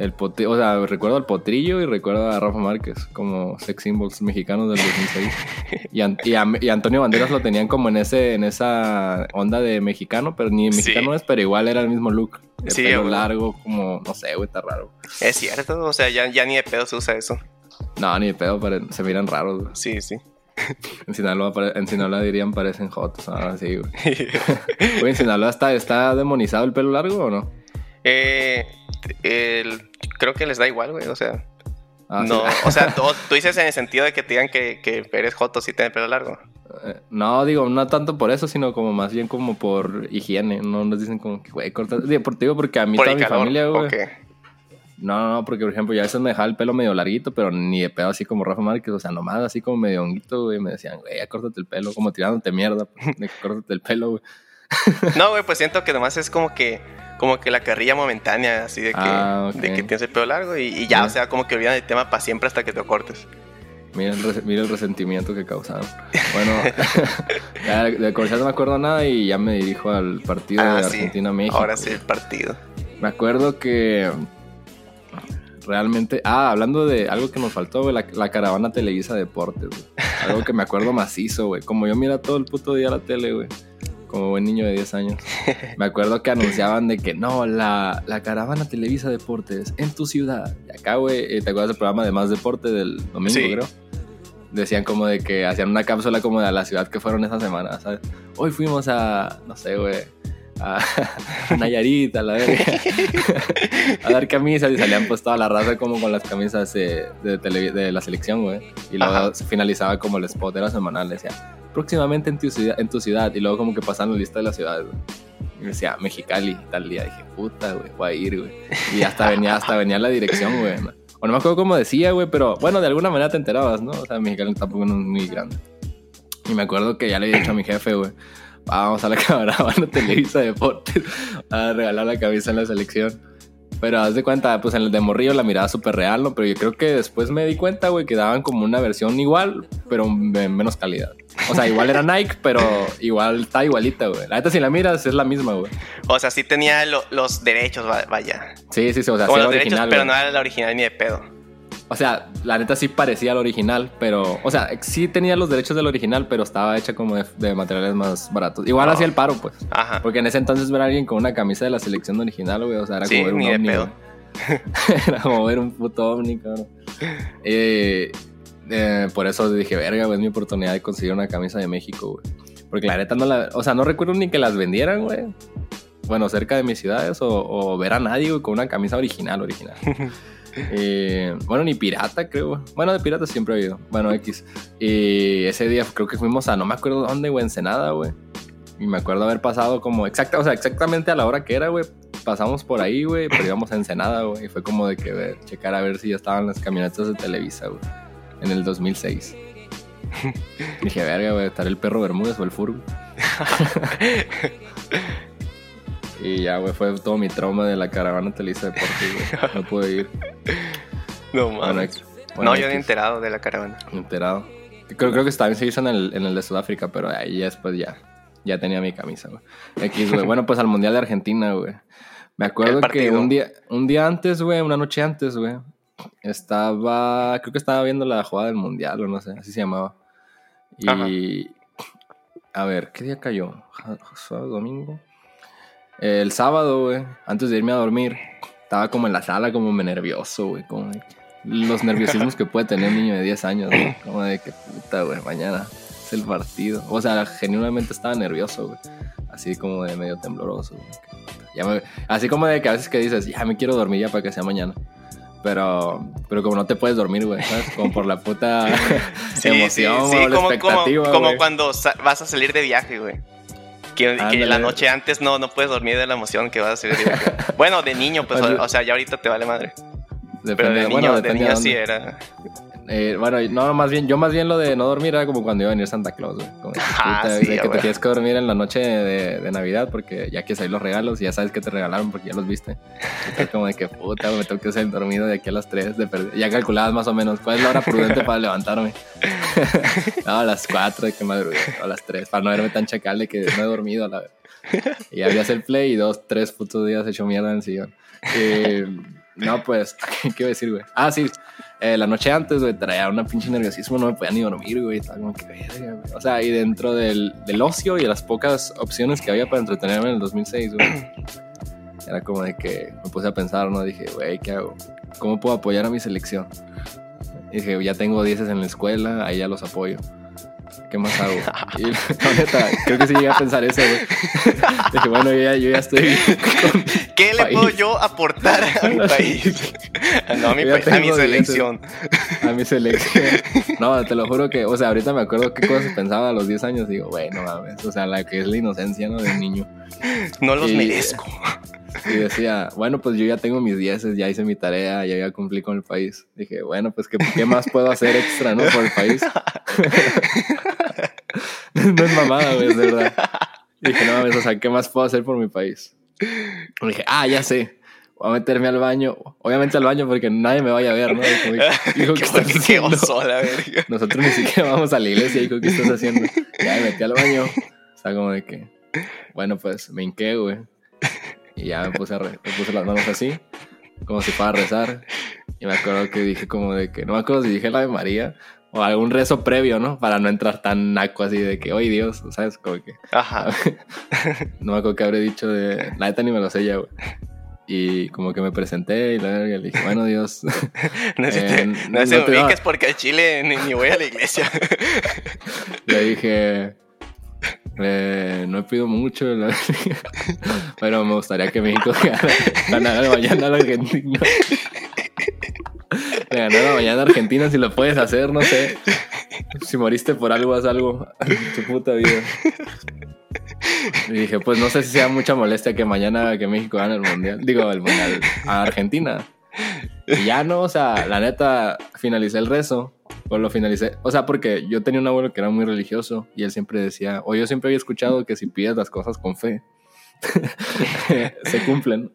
El o sea, recuerdo al Potrillo y recuerdo a Rafa Márquez como sex symbols mexicanos del 2006. y, y, Antonio Banderas lo tenían como en ese en esa onda de mexicano, pero ni mexicano es, pero igual era el mismo look. De sí, pelo largo, como, no sé, güey, está raro. Es cierto, o sea, ya, ya ni de pedo se usa eso. No, ni de pedo, se miran raros. Sí, sí. En Sinaloa, en Sinaloa dirían parecen jotos, así, güey. en Sinaloa está, está demonizado el pelo largo o no? Eh, creo que les da igual, güey, o sea. Ah, no, o sea, tú, dices en el sentido de que te digan que, que eres joto si tienes pelo largo. Eh, no, digo, no tanto por eso, sino como más bien como por higiene. No nos dicen como que, güey, corta. Digo, porque a mí toda mi familia, güey. No, no, no, porque por ejemplo, ya a veces me dejaba el pelo medio larguito, pero ni de pedo así como Rafa Márquez, o sea, nomás así como medio honguito, güey. Me decían, güey, córtate el pelo, como tirándote mierda, de córtate el pelo, güey. no, güey, pues siento que nomás es como que, como que la carrilla momentánea, así de que, ah, de que tienes el pelo largo y, ya, o sea, como que olvidan el tema para siempre hasta que te cortes. Mira el, resentimiento que causaron. Bueno, de Corea no me acuerdo nada y ya me dirijo al partido ah, de Argentina-México. Ahora sí, el partido. Me acuerdo que realmente. Ah, hablando de algo que nos faltó, güey, la, caravana Televisa Deportes, güey. Algo que me acuerdo macizo, güey. Como yo mira todo el puto día la tele, güey. Como buen niño de 10 años. Me acuerdo que anunciaban de que no, la, la caravana Televisa Deportes en tu ciudad. Y acá, güey, eh, ¿te acuerdas del programa de Más Deporte del domingo, creo? decían como de que hacían una cápsula como de la ciudad que fueron esa semana, ¿sabes? Hoy fuimos a, no sé, güey, a Nayarit, a la verga, a dar camisas y salían pues toda la raza como con las camisas de, de, la selección, güey. Y luego se finalizaba como el spot, era semanal, decía, próximamente en tu ciudad, en tu ciudad. y luego como que pasaban la lista de las ciudades, güey. Y decía, Mexicali, tal día. Dije, puta, güey, voy a ir, güey. Y hasta venía, hasta venía la dirección, güey. O no me acuerdo cómo decía, güey, pero bueno, de alguna manera te enterabas, ¿no? O sea, Mexicali tampoco no es muy grande. Y me acuerdo que ya le había dicho a mi jefe, güey, vamos a la caravana Televisa Deportes a regalar la cabeza en la selección. Pero haz de cuenta, pues en el de Morrillo la mirada súper real, ¿no? Pero yo creo que después me di cuenta, güey, que daban como una versión igual, pero de menos calidad. O sea, igual era Nike, pero igual está igualita, güey. La neta, si la miras, es la misma, güey. O sea, sí tenía los derechos, vaya. Sí, sí, sí. O sea, sí los derechos, pero no era la original ni de pedo. O sea, la neta sí parecía al original, pero. O sea, sí tenía los derechos del original, pero estaba hecha como de, materiales más baratos. Igual hacía el paro, pues. Ajá. Porque en ese entonces ver a alguien con una camisa de la selección original, güey. O sea, era como ver un ovni. era como ver un puto ovni, cabrón. Eh, eh, por eso dije, verga, güey, es mi oportunidad de conseguir una camisa de México, güey. Porque la neta no la. O sea, no recuerdo ni que las vendieran, güey. Bueno, cerca de mis ciudades, o, o ver a nadie, güey, con una camisa original, original. Eh, bueno, ni pirata, creo. Bueno, de pirata siempre he ido. Bueno, X. Y ese día creo que fuimos a no me acuerdo dónde, güey, Ensenada, güey. Y me acuerdo haber pasado como exacta, o sea, exactamente a la hora que era, güey. Pasamos por ahí, güey, pero íbamos a Ensenada, güey. Y fue como de que ver, checar a ver si ya estaban las camionetas de Televisa, güey. En el 2006. dije, verga, güey, estar el perro Bermúdez o el Furgo. Y ya, güey, fue todo mi trauma de la caravana Telisa Deportes, güey. No pude ir. No mames. no, yo he enterado de la caravana. Enterado. Creo, creo que también se hizo en el, en el de Sudáfrica, pero ahí después ya. Ya tenía mi camisa, güey. X, güey. Bueno, pues al Mundial de Argentina, güey. Me acuerdo que un día, un día antes, güey, una noche antes, güey, estaba, creo que estaba viendo la jugada del Mundial o no sé, así se llamaba. Y, a ver, ¿qué día cayó? ¿Sábado, domingo? El sábado, güey, antes de irme a dormir, estaba como en la sala, como me nervioso, güey. Como los nerviosismos que puede tener un niño de 10 años, güey. Como de que puta, güey, mañana es el partido. O sea, genuinamente estaba nervioso, güey. Así como de medio tembloroso, güey. así como de que a veces que dices, ya me quiero dormir ya para que sea mañana. Pero, pero como no te puedes dormir, güey, ¿sabes? Como por la puta emoción, sí, sí, como, expectativa, como, como cuando vas a salir de viaje, güey. Que, la noche antes no, no puedes dormir de la emoción que vas a hacer. bueno, de niño, pues, o, sea, ya ahorita te vale madre. Pero de niño, de niño sí era. Eh, bueno, no, más bien, yo más bien lo de no dormir era como cuando iba a venir Santa Claus, güey. Como ah, de que te tienes que dormir en la noche de, Navidad porque ya que salir los regalos y ya sabes que te regalaron porque ya los viste. Entonces, como de que puta, me tengo que ser dormido de aquí a las 3 de Ya calculabas más o menos cuál es la hora prudente para levantarme. no, a las 4 de que madrugué, a las 3, para no verme tan chacal de que no he dormido a la vez. Y había el play y dos, tres putos días hecho mierda en el sillón. Eh, no, pues, ¿qué iba a decir, güey? Ah, sí. Eh, la noche antes, güey, traía una pinche nerviosismo, no me podía ni dormir, güey. Estaba como que verga, güey. O sea, y dentro del, del, ocio y de las pocas opciones que había para entretenerme en el 2006, güey, era como de que me puse a pensar, ¿no? Dije, güey, ¿qué hago? ¿Cómo puedo apoyar a mi selección? dije, ya tengo 10 en la escuela, ahí ya los apoyo. ¿Qué más hago? Y la neta, creo que sí llegué a pensar eso, güey. Dije, bueno, yo ya, yo ya estoy. ¿Qué le puedo yo aportar a mi país? No, a mi, país, a mi selección. A mi selección. No, te lo juro que, o sea, ahorita me acuerdo qué cosas pensaba a los 10 años. Digo, bueno, mames, o sea, la que es la inocencia, ¿no? Del niño. No los merezco. Y decía, bueno, pues yo ya tengo mis dieces, ya hice mi tarea, ya, ya cumplí con el país. Dije, bueno, pues ¿qué, qué más puedo hacer extra, no? Por el país. no es mamada, güey, es verdad. Dije, no mames, o sea, ¿qué más puedo hacer por mi país? Y dije, ah, ya sé. Voy a meterme al baño. Obviamente al baño porque nadie me vaya a ver, ¿no? Dijo, ¿qué, estás haciendo? Nosotros ni siquiera vamos a la iglesia. Dijo, ¿qué estás haciendo? Ya me metí al baño. O sea, como de que, bueno, pues me hinqué, güey. Y ya me puse, me puse las manos así, como si fuera a rezar. Y me acuerdo que dije como de que, no me acuerdo si dije la de María o algún rezo previo, ¿no? Para no entrar tan naco así de que, oye Dios, ¿sabes? Como que... Ajá. no me acuerdo que habré dicho de... La neta ni me lo sé ya, güey. Y como que me presenté y le dije, bueno, Dios. no sé, eh, no, no porque al Chile ni, ni, voy a la iglesia. le dije, eh, no he pedido mucho, pero me gustaría que México ganara mañana a la Argentina. Le ganara mañana Argentina si lo puedes hacer, no sé. Si moriste por algo, haz algo tu puta vida. Y dije, pues no sé si sea mucha molestia que mañana que México gane el mundial. Digo, el mundial a Argentina. Y ya no, o sea, la neta, finalicé el rezo. Pues lo finalicé. O sea, porque yo tenía un abuelo que era muy religioso y él siempre decía, o yo siempre había escuchado que si pides las cosas con fe, se cumplen.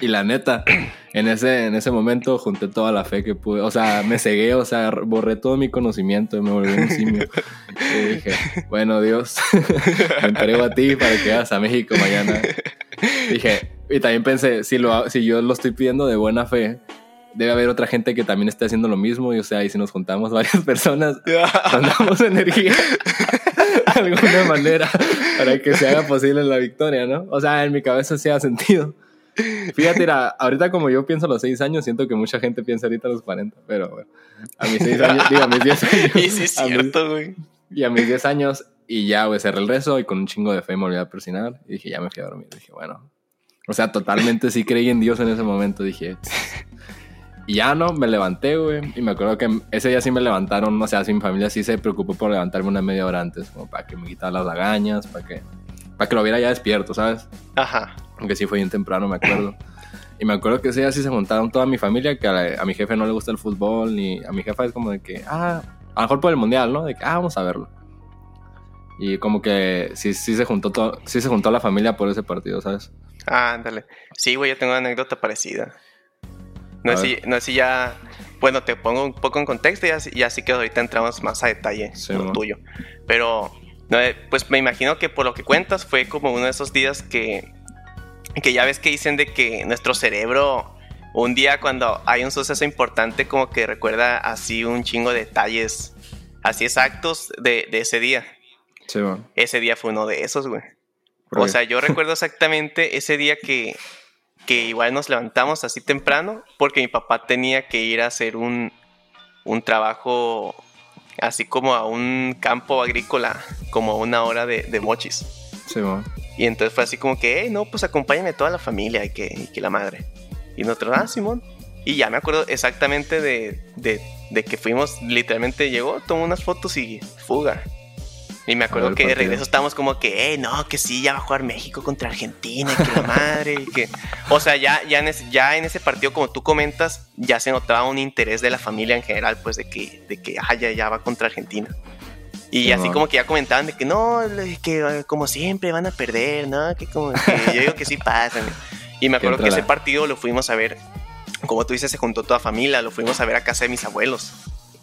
y la neta, en ese, en ese momento junté toda la fe que pude. O sea, me cegué, o sea, borré todo mi conocimiento y me volví un simio. Y dije, bueno, Dios, me entrego a ti para que vayas a México mañana. Dije, y también pensé, si, lo, si yo lo estoy pidiendo de buena fe, debe haber otra gente que también esté haciendo lo mismo. Y o sea, y si nos juntamos varias personas, damos energía de alguna manera para que se haga posible la victoria, ¿no? O sea, en mi cabeza sí ha sentido. Fíjate, ahorita como yo pienso a los 6 años, siento que mucha gente piensa ahorita a los 40, pero bueno, a mis 6 años, digo, a mis 10 años. Y sí es cierto, güey. Y a mis 10 años, y ya, güey, cerré el rezo y con un chingo de fe me olvidé a persinar y dije, ya me fui a dormir. Dije, bueno, o sea, totalmente sí creí en Dios en ese momento. Dije, y ya no, me levanté, güey. Y me acuerdo que ese día sí me levantaron, o sea, si mi familia sí se preocupó por levantarme una media hora antes, como para que me quitara las lagañas, para que, para que lo viera ya despierto, ¿sabes? Ajá. Aunque sí fue bien temprano, me acuerdo. Y me acuerdo que ese día sí se juntaron toda mi familia, que a, mi jefe no le gusta el fútbol, ni a mi jefa es como de que, ah, a lo mejor por el mundial, ¿no? De que, ah, vamos a verlo. Y como que sí, sí se juntó todo, sí se juntó la familia por ese partido, ¿sabes? Ah, ándale. Sí, güey, yo tengo una anécdota parecida. No sé, si, no si ya. Bueno, te pongo un poco en contexto y así, así que ahorita entramos más a detalle en lo tuyo. Pero, eh, pues me imagino que por lo que cuentas fue como uno de esos días que, que ya ves que dicen de que nuestro cerebro, un día cuando hay un suceso importante, como que recuerda así un chingo de detalles así exactos de, de ese día. Sí, Ese día fue uno de esos, güey. O sea, yo recuerdo exactamente ese día que que igual nos levantamos así temprano porque mi papá tenía que ir a hacer un, un trabajo así como a un campo agrícola, como a una hora de, de mochis. Sí, Y entonces fue así como que, no, pues acompáñame toda la familia y que, y que la madre. Y nosotros, ah, Simón. Y ya me acuerdo exactamente de, de, de que fuimos, literalmente llegó, tomó unas fotos y fuga. Y me acuerdo que de regreso estábamos como que, eh, no, que sí, ya va a jugar México contra Argentina, que la madre, y que... O sea, ya, ya, en ese, ya en ese partido, como tú comentas, ya se notaba un interés de la familia en general, pues de que, de que ah, ya, va contra Argentina. Y así como que ya comentaban de que no, que como siempre van a perder, ¿no? Que como que yo digo que sí pasan. Y me acuerdo que ese partido lo fuimos a ver, como tú dices, se juntó toda familia, lo fuimos a ver a casa de mis abuelos.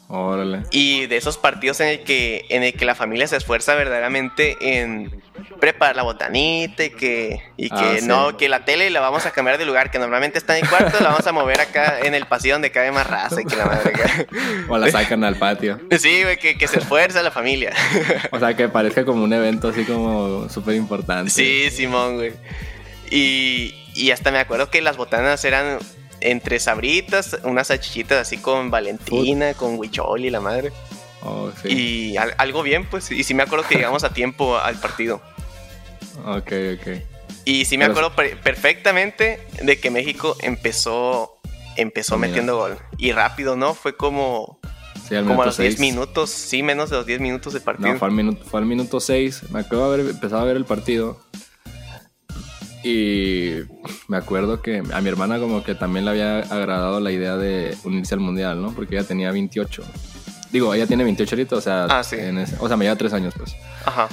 Órale. Y de esos partidos en el que, en el que la familia se esfuerza verdaderamente en preparar la botanita y que, y que ah, no, que la tele la vamos a cambiar de lugar, que normalmente está en el cuarto, la vamos a mover acá en el pasillo donde cabe más raza y que la madre O la sacan al patio. Sí, güey, que, que se esfuerza la familia. O sea, que parezca como un evento así como súper importante. Sí, Simón, güey. Y, y hasta me acuerdo que las botanas eran entre sabritas, unas salchichitas así con Valentina, con Huichol y la madre. Oh, y algo bien, pues. Y sí me acuerdo que llegamos a tiempo al partido. Ok, ok. Y sí me acuerdo perfectamente de que México empezó, empezó metiendo gol. Y rápido, ¿no? Fue como, como a los 10 minutos, sí, menos de los 10 minutos de partido. No, fue al minuto, fue al minuto 6. Me acuerdo de haber empezado a ver el partido. Y me acuerdo que a mi hermana como que también le había agradado la idea de unirse al mundial, ¿no? Porque ella tenía 28. Digo, ella tiene 28 ahoritos, o sea, ah, sí. o sea, me lleva 3 años, pues. Ajá.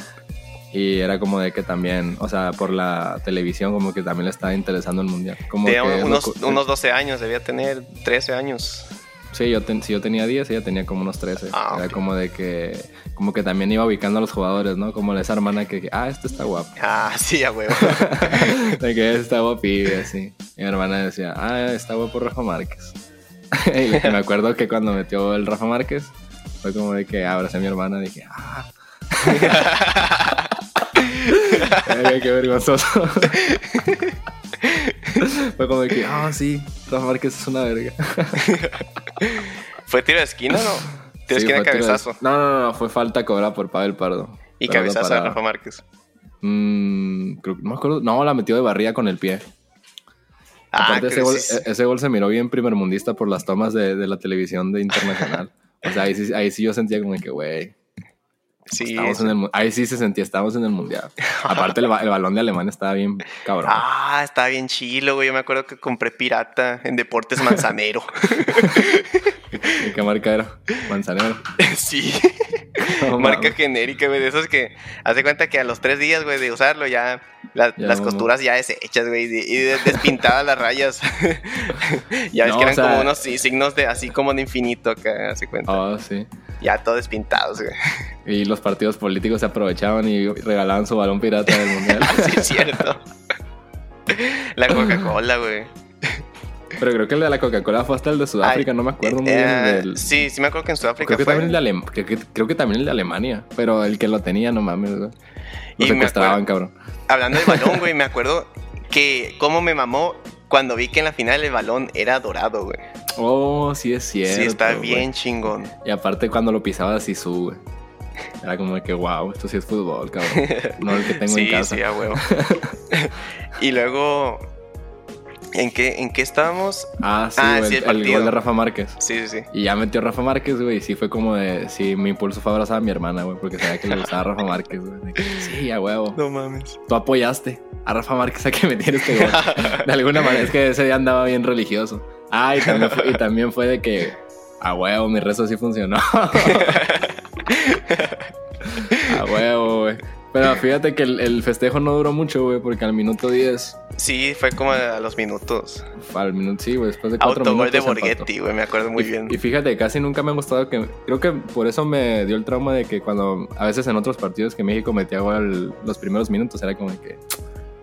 Y era como de que también, o sea, por la televisión como que también le estaba interesando el mundial. Como unos, unos 12 años, debía tener 13 años. Sí, yo si yo tenía 10, ella tenía como unos 13. Ah, era como de que, como que también iba ubicando a los jugadores, ¿no? Como esa hermana que, ah, este está guapo. Ah, sí, a huevo. de que este está guapo y así. Y mi hermana decía, ah, está guapo Rafa Márquez. y me acuerdo que cuando metió el Rafa Márquez, fue como de que abracé a mi hermana y dije, ah. Qué vergonzoso. Fue como de que, ah, sí, Rafa Márquez es una verga. ¿Fue tiro de esquina o no? Tiro de esquina cabezazo. No, no, no, fue falta cobrada por Pavel Pardo. ¿Y cabezazo de Rafa Márquez? Creo, no me acuerdo. No, la metió de barría con el pie. Ah, ese gol, ese gol, se miró bien primer mundista por las tomas de, de la televisión de internacional. o sea, ahí sí, ahí sí yo sentía como que, güey, Sí, ahí sí se sentía, estábamos en el mundial. Aparte, el, balón de Alemania estaba bien cabrón. Ah, estaba bien chilo, güey. Yo me acuerdo que compré pirata en Deportes Manzanero. qué marca era? Manzanero. Sí. marca genérica, güey. De esos que hace cuenta que a los tres días, güey, de usarlo ya, las costuras ya deshechas, güey. Y, despintadas las rayas. ya ves que eran como unos signos de así como de infinito acá, hace cuenta. Oh, sí. Ya todo despintados, güey. Y los partidos políticos se aprovechaban y regalaban su balón pirata del mundial. sí, es cierto. La Coca-Cola, güey. Pero creo que el de la Coca-Cola fue hasta el de Sudáfrica, no me acuerdo muy bien. Eh, del... Sí, sí me acuerdo que en Sudáfrica creo que También el de creo, que, también el de Alemania, pero el que lo tenía, no mames, Lo y secuestraban, cabrón. Hablando del balón, güey, me acuerdo que cómo me mamó cuando vi que en la final el balón era dorado, güey. Oh, sí es cierto. Sí, está bien chingón. Y aparte cuando lo pisaba así sube. Era como de que, wow, esto sí es fútbol, cabrón. No el que tengo en casa. Sí, a huevo. y luego ¿En qué, ¿En qué estábamos? Ah, sí, ah, el, el, gol de Rafa Márquez. Sí, sí, sí. Y ya metió Rafa Márquez, güey. Y sí fue como de. Sí, mi impulso fue abrazar a mi hermana, güey. Porque sabía que le gustaba Rafa Márquez, güey. Sí, a huevo. No mames. Tú apoyaste a Rafa Márquez a que metiera este gol. de alguna manera. Es que ese día andaba bien religioso. Ah, y también fue, y también fue de que. A huevo, mi rezo sí funcionó. a huevo. Pero fíjate que el, festejo no duró mucho, güey, porque al minuto 10. Sí, fue como a los minutos. Al minuto, sí, güey, después de cuatro Autogol de Borghetti, güey, me acuerdo muy bien. Y fíjate, casi nunca me ha gustado que. Creo que por eso me dio el trauma de que cuando. A veces en otros partidos que México metía gol los primeros minutos, era como que.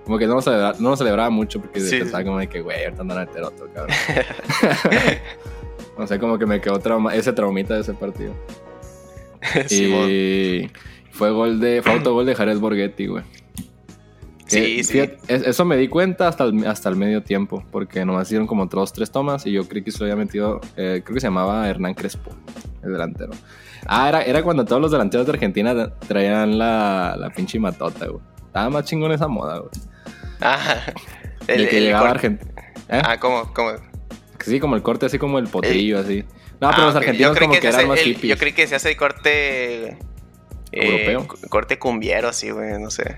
Como que no lo celebraba, no lo celebraba mucho porque pensaba como de que, güey, ahorita andan a meter otro, cabrón. no sé, como que me quedó trauma, ese traumita de ese partido. y. Fue gol de. Fue autogol de Jared Borghetti, güey. Sí, sí. eso me di cuenta hasta el, hasta el medio tiempo, porque nomás hicieron como dos, tres tomas y yo creí que se lo había metido, eh, creo que se llamaba Hernán Crespo, el delantero. Ah, era, era cuando todos los delanteros de Argentina traían la, la pinche matota, güey. Estaba más chingón esa moda, güey. Ah, el, que llegaba a Argentina. ¿eh? Ah, ¿cómo? ¿cómo? Sí, como el corte así como el potrillo, así. No, pero los ah, argentinos como que, eran más hippies. Yo creí que se hace el corte ¿Europeo? Eh, corte cumbiero, así, güey, no sé.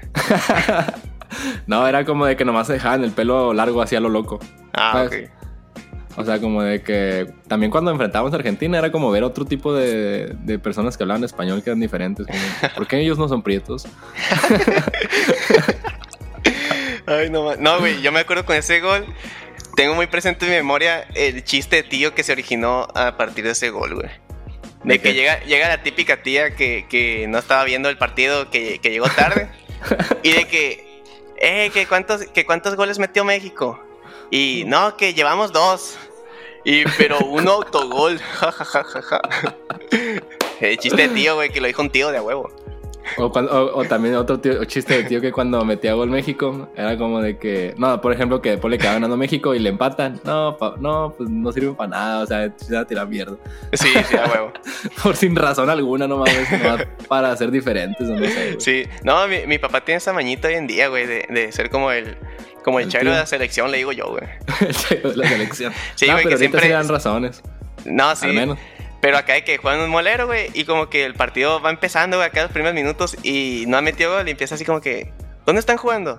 no, era como de que nomás se dejaban el pelo largo así a lo loco. Ah, ok. O sea, como de que también cuando enfrentábamos a Argentina era como ver otro tipo de, de personas que hablaban español que eran diferentes. ¿Por qué ellos no son prietos? Ay, no, no, güey, yo me acuerdo con ese gol. Tengo muy presente en mi memoria el chiste de tío que se originó a partir de ese gol, güey. De que llega, llega la típica tía que, que no estaba viendo el partido, que, que llegó tarde. y de que, eh, que cuántos, que cuántos goles metió México. Y no, que llevamos dos. Y, pero un autogol. Ja, ja, ja, ja, ja. El chiste de tío, güey, que lo dijo un tío de a huevo. O, o, también otro chiste de tío que cuando metía gol México era como de que, no, por ejemplo, que después le quedaba ganando México y le empatan. No, no, pues no sirve para nada, o sea, se va a tirar mierda. Sí, sí, a huevo. por sin razón alguna, nomás, para ser diferentes, no sé. Sí, no, mi, mi, papá tiene esa mañita hoy en día, güey, de, de ser como el. Como el, el de la selección, le digo yo, güey. el chairo de la selección. Sí, güey, que siempre. dan razones. No, sí. Al menos. Pero acá hay que juegan un molero, güey, y como que el partido va empezando, güey, acá los primeros minutos y no ha metido gol y empieza así como que, ¿dónde están jugando?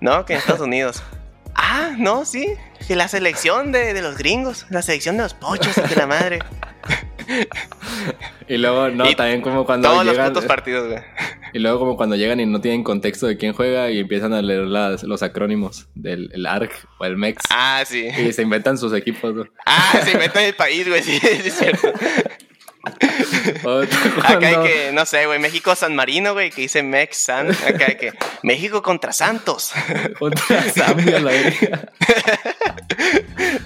No, que en Estados Unidos. ah, no, sí, que la selección de, de los gringos, la selección de los pochos, de la madre. y luego, no, también como cuando todos los putos partidos, güey. Y luego como cuando llegan y no tienen contexto de quién juega y empiezan a leer las, los acrónimos del el ARC o el MEX. Ah, sí. Y se inventan sus equipos, güey. Ah, se inventan el país, güey, sí, es cierto. Acá hay que, no sé, güey, México San Marino, güey, que dice Mex San. Acá hay que México contra Santos. contra Zambia, la verdad. sí, güey, bueno.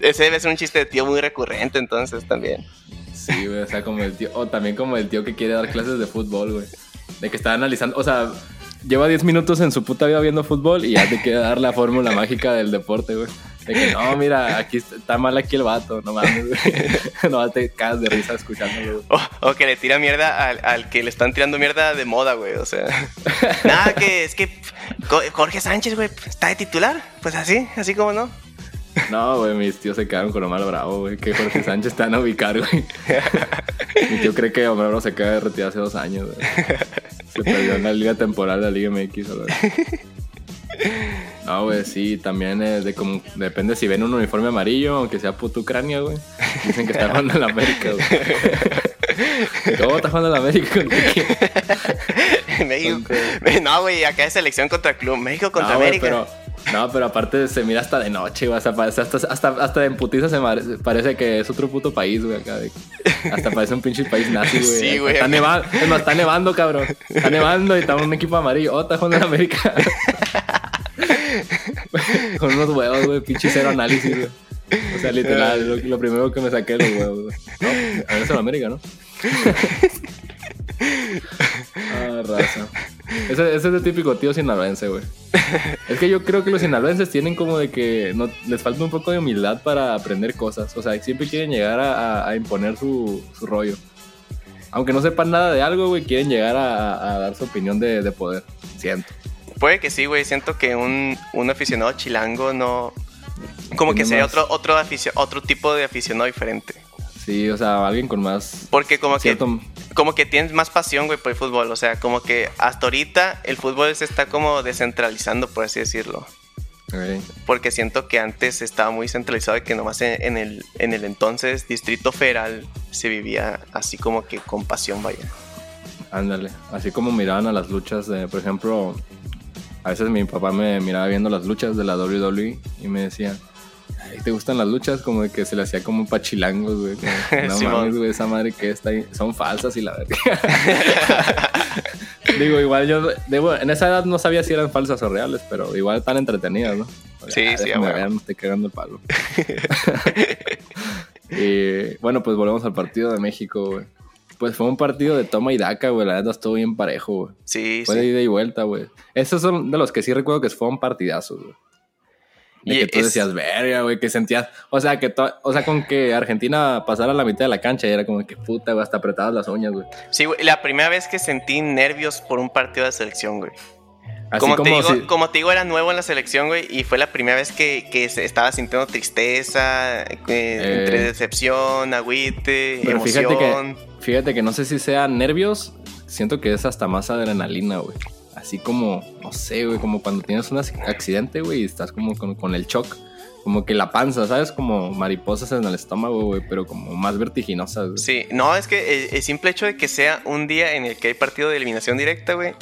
Ese debe ser un chiste de tío muy recurrente, entonces también. Sí, güey, o sea, como el tío, o también como el tío que quiere dar clases de fútbol, güey. De que está analizando, o sea, lleva 10 minutos en su puta vida viendo fútbol y ya te quiere dar la fórmula mágica del deporte, güey. De que no, mira, aquí está mal aquí el vato, no mames, No te cagas de risa escuchándolo. O, que le tira mierda al, que le están tirando mierda de moda, güey. O sea, nada, que es que Jorge Sánchez, güey, está de titular. Pues así, así como no. No, güey, mis tíos se quedaron con lo mal bravo, güey. Que Jorge Sánchez está a ubicar, güey. Mi tío cree que Homero se queda de hace dos años, güey. Se perdió en la liga temporal de la Liga MX, güey. No, güey, sí, también es de como, depende si ven un uniforme amarillo, aunque sea puto Ucrania, güey. Dicen que está jugando en la América, güey. ¿Cómo está jugando en la América? México. No, güey, acá es selección contra club. México contra América. pero, no, pero aparte se mira hasta de noche, güey. Hasta, hasta, hasta, hasta de putiza se parece que es otro puto país, güey. Acá hasta parece un pinche país nazi, güey. Sí, güey. Está nevando, es está nevando, cabrón. Está nevando y está un equipo amarillo. Oh, está jugando en América. Con unos huevos, güey, pinche cero análisis, güey. O sea, literal, lo, primero que me saqué los huevos, güey. No, a ver, en América, ¿no? ah, raza. Ese, ese, es el típico tío sinaloense, güey. Es que yo creo que los sinaloenses tienen como de que no, les falta un poco de humildad para aprender cosas. O sea, siempre quieren llegar a, a, imponer su, su, rollo. Aunque no sepan nada de algo, güey, quieren llegar a, a dar su opinión de, de poder. Siento. Puede que sí, güey. Siento que un, un aficionado chilango no. Como que sería otro, otro, otro tipo de aficionado diferente. Sí, o sea, alguien con más. Porque como que. Como que tienes más pasión, güey, por el fútbol. O sea, como que hasta ahorita el fútbol se está como descentralizando, por así decirlo. Porque siento que antes estaba muy centralizado y que nomás en, el, en el entonces Distrito Federal se vivía así como que con pasión, vaya. Ándale, así como miraban a las luchas de, por ejemplo, a veces mi papá me miraba viendo las luchas de la WWE y me decía, ¿te gustan las luchas? Como de que se le hacía como pachilangos, güey. no mames, güey, esa madre que está ahí. Son falsas y la verdad. Digo, igual yo, en esa edad no sabía si eran falsas o reales, pero igual tan entretenidas, ¿no? sí, sí, me ver, me estoy cagando el palo. y bueno, pues volvemos al partido de México, güey. Pues fue un partido de toma y daca, güey. La verdad estuvo bien parejo, güey. Sí, fue de ida y vuelta, güey. Esos son de los que sí recuerdo que fueron partidazos, güey. De y que tú decías, verga, güey, que sentías. O sea, que o sea, con que Argentina pasara la mitad de la cancha y era como que puta, güey, hasta apretadas las uñas, güey. Sí, güey, la primera vez que sentí nervios por un partido de selección, güey. como, te digo, como te digo, era nuevo en la selección, güey, y fue la primera vez que, que estaba sintiendo tristeza, eh, entre eh. decepción, agüite, emoción. Fíjate que, fíjate que no sé si sea nervios, siento que es hasta más adrenalina, güey. Así como, no sé, güey, como cuando tienes un accidente, güey, y estás como con, el shock. Como que la panza, ¿sabes? Como mariposas en el estómago, güey, pero como más vertiginosas, güey. Sí, no, es que el, simple hecho de que sea un día en el que hay partido de eliminación directa, güey,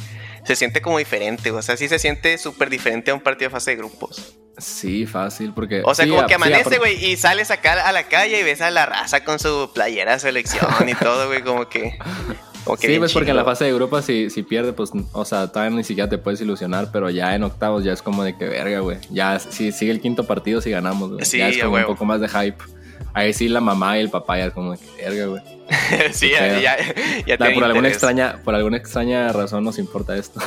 se siente como diferente, o sea, sí se siente súper diferente a un partido de fase de grupos. Sí, fácil, porque... O sea, como que amanece, güey, y sales acá a la calle y ves a la raza con su playera selección y todo, güey, como que sí, pues porque en la fase de grupo si, si pierde, pues, o sea, todavía ni siquiera te puedes ilusionar, pero ya en octavos ya es como de que verga, güey. Ya si sigue el quinto partido si ganamos, güey. Sí, ya es como un poco más de hype. ahí sí la mamá y el papá ya es como que verga, güey. sí, ya, ya, ya por alguna extraña Por alguna extraña razón nos importa esto.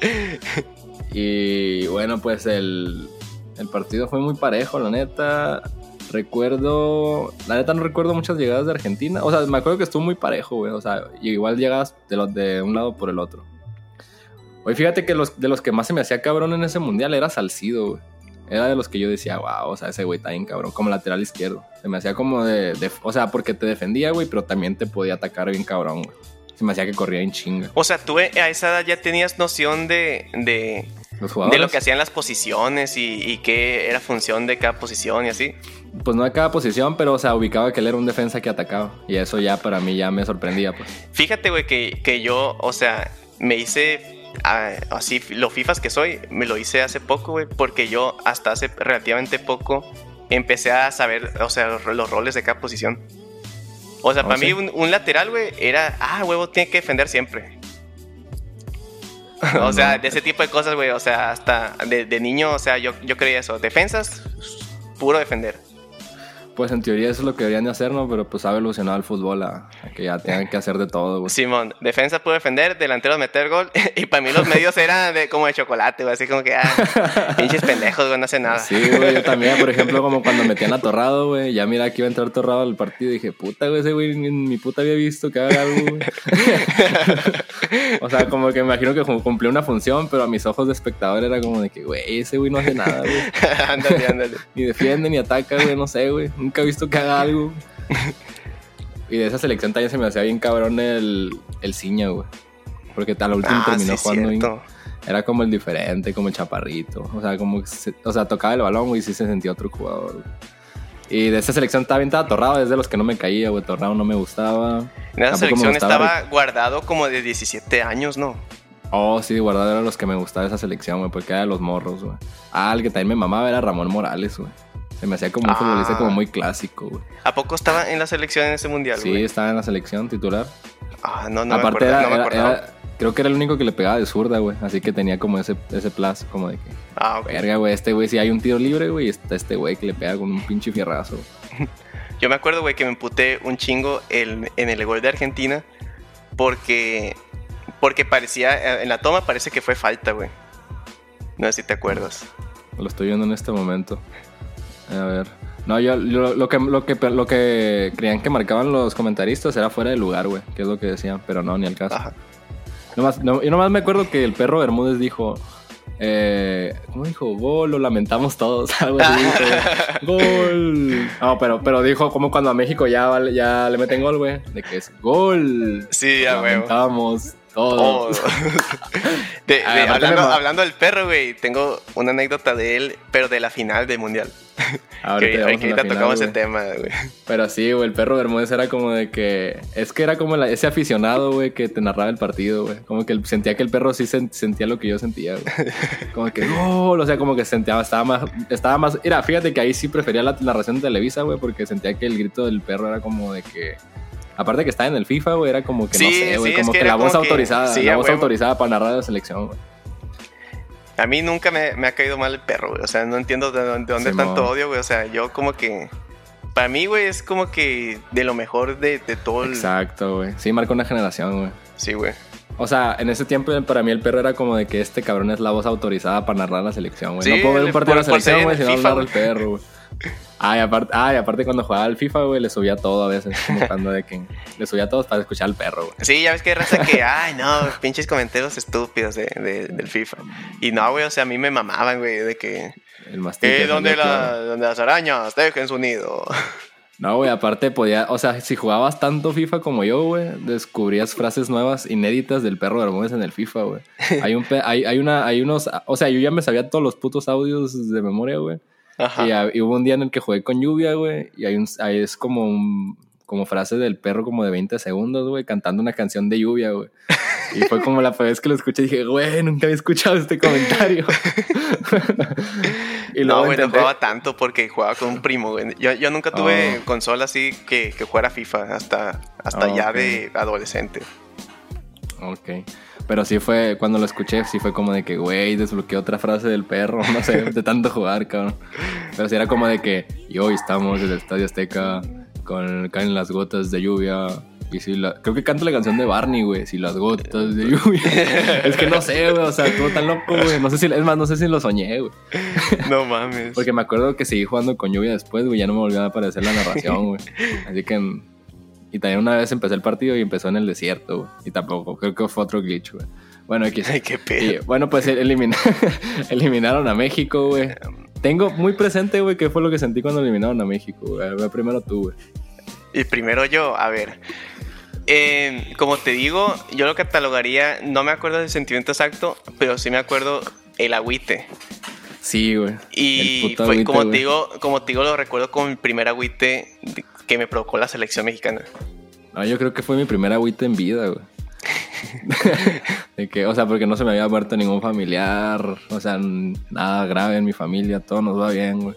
y bueno, pues el, el partido fue muy parejo, la neta. Recuerdo, la neta no recuerdo muchas llegadas de Argentina. O sea, me acuerdo que estuvo muy parejo, güey. O sea, igual llegas de, los de un lado por el otro. Oye, fíjate que los, de los que más se me hacía cabrón en ese mundial era Salcido, güey. Era de los que yo decía, wow, o sea, ese güey está bien cabrón, como lateral izquierdo. Se me hacía como de, o sea, porque te defendía, güey, pero también te podía atacar bien cabrón, güey. Se me hacía que corría en chinga. O sea, tú a esa edad ya tenías noción de, de, de lo que hacían las posiciones y, y qué era función de cada posición y así. Pues no de cada posición, pero o sea, ubicaba que él era un defensa que atacaba. Y eso ya para mí ya me sorprendía, pues. Fíjate, güey, que, que yo, o sea, me hice así, lo FIFAs que soy, me lo hice hace poco, güey, porque yo hasta hace relativamente poco empecé a saber, o sea, los, roles de cada posición. O sea, ¿Oh, para mí un, lateral, güey, era, ah, huevo, tiene que defender siempre. o sea, de ese tipo de cosas, güey, o sea, hasta de, de, niño, o sea, yo, yo creía eso, defensas, puro defender pues en teoría eso es lo que deberían de hacer, ¿no? Pero pues ha evolucionado el fútbol a, que ya tengan que hacer de todo, güey. Simón, defensa puede defender, delanteros meter gol. y para mí los medios eran de, como de chocolate, güey. Así como que, ah, pinches pendejos, güey, no hace nada. Sí, güey, yo también, por ejemplo, como cuando metían a Torrado, güey. Ya mira, aquí iba a entrar Torrado al partido y dije, puta, güey, ese güey en mi puta había visto que haga algo, güey. o sea, como que me imagino que cumplió una función, pero a mis ojos de espectador era como de que, güey, ese güey no hace nada, güey. ándale, ándale. ni defiende, ni ataca, güey, no sé, güey. Nunca he visto que haga algo y de esa selección también se me hacía bien cabrón el, el Ciña, güey. Porque tal último ah, terminó jugando. era como el diferente, como el chaparrito. O sea, como o sea, tocaba el balón, güey, y sí se sentía otro jugador. Y de esa selección estaba bien estaba Torrado, es de los que no me caía, güey. Torrado no me gustaba. En esa selección estaba guardado como de 17 años, ¿no? Oh, sí, guardado era los que me gustaba esa selección, güey, porque era de los morros, güey. Ah, el que también me mamaba era Ramón Morales, güey. Se me hacía como un futbolista como ah. muy clásico, güey. ¿A poco estaba en la selección en ese mundial, Sí, estaba en la selección titular. Ah, no, no Aparte me acuerdo, era, creo que era el único que le pegaba de zurda, güey. Así que tenía como ese, ese plus, como de que... Ah, ok. Verga, güey, este güey, si hay un tiro libre, güey, está este güey que le pega con un pinche fierrazo. Yo me acuerdo, güey, que me emputé un chingo en el gol de Argentina porque... Porque parecía... En la toma parece que fue falta, güey. No sé si te acuerdas. Lo estoy viendo en este momento. A ver. No, yo, lo, que, lo, que, lo que creían que marcaban los comentaristas era fuera de lugar, güey, que es lo que decían, pero no, ni al caso. Ajá. Nomás, no, yo nomás me acuerdo que el perro Bermúdez dijo, eh, ¿cómo dijo? Gol, lo lamentamos todos, algo así. gol. No, pero, pero dijo como cuando a México ya, ya le meten gol, güey, de que es gol. Sí, ya, güey. Lamentamos todos. hablando, del perro, güey, tengo una anécdota de él, pero de la final del mundial. Ahorita, ahorita tocamos ese tema, güey. Pero sí, güey, el perro Bermúdez era como de que. Es que era como ese aficionado, güey, que te narraba el partido, güey. Como que sentía que el perro sí sentía lo que yo sentía, güey. Como que gol, o sea, como que sentía, estaba más. Estaba más. Mira, fíjate que ahí sí prefería la narración de Televisa, güey, porque sentía que el grito del perro era como de que Aparte que estaba en el FIFA, güey, era como que no sé, güey, como que, la voz autorizada, la voz autorizada para narrar la selección, güey. A mí nunca me, ha caído mal el perro, güey. O sea, no entiendo de dónde, tanto odio, güey. O sea, yo como que. Para mí, güey, es como que de lo mejor de, todo el. Exacto, güey. Sí, marcó una generación, güey. Sí, güey. O sea, en ese tiempo para mí el perro era como de que este cabrón es la voz autorizada para narrar la selección, güey. no puedo ver un partido de la selección, güey, si no hablar del perro, güey. Ay, aparte, ay, aparte cuando jugaba al FIFA, güey, le subía todo a veces, como de que le subía todo para escuchar al perro, güey. Sí, ya ves que hay raza que, ay, no, pinches comentarios estúpidos de, del FIFA. Y no, güey, o sea, a mí me mamaban, güey, de que... El. Eh, donde, la, donde las arañas dejen su nido. No, güey, aparte podía, o sea, si jugabas tanto FIFA como yo, güey, descubrías frases nuevas, inéditas del perro Bermúdez en el FIFA, güey. Hay, un, hay, hay, una, hay unos, o sea, yo ya me sabía todos los putos audios de memoria, güey. Y, hubo un día en el que jugué con lluvia, güey, y hay un, ahí es como un, como frase del perro como de 20 segundos, güey, cantando una canción de lluvia, güey. Y fue como la primera vez que lo escuché y dije, güey, nunca había escuchado este comentario. y no, güey, no jugaba tanto porque jugaba con un primo, güey. Yo, yo nunca tuve oh. consola así que, que jugara FIFA hasta, hasta ah, ya de adolescente. Ok. Pero sí fue, cuando lo escuché, sí fue como de que, güey, desbloqueé otra frase del perro, no sé, de tanto jugar, cabrón. Pero sí era como de que, y hoy estamos en el Estadio Azteca, con caen las gotas de lluvia. Y si la, creo que canto la canción de Barney, güey, si las gotas de lluvia. es que no sé, güey, o sea, estuvo tan loco, güey. No sé si, es más, no sé si lo soñé, güey. No mames. Porque me acuerdo que seguí jugando con lluvia después, güey, ya no me volvió a aparecer la narración, güey. Así que y también una vez empecé el partido y empezó en el desierto, güey. Y tampoco, creo que fue otro glitch, güey. Bueno, aquí Ay, qué pedo. bueno, pues eliminaron a México, güey. Tengo muy presente, güey, qué fue lo que sentí cuando eliminaron a México, güey. Primero tú, güey. Y primero yo, a ver. Eh, como te digo, yo lo catalogaría, no me acuerdo del sentimiento exacto, pero sí me acuerdo el agüite. Sí, güey. Y fue, como, te digo, como te digo, lo recuerdo como mi primer agüite que me provocó la selección mexicana. No, yo creo que fue mi primera agüita en vida, güey. de que, o sea, porque no se me había muerto ningún familiar, o sea, nada grave en mi familia, todo nos va bien, güey.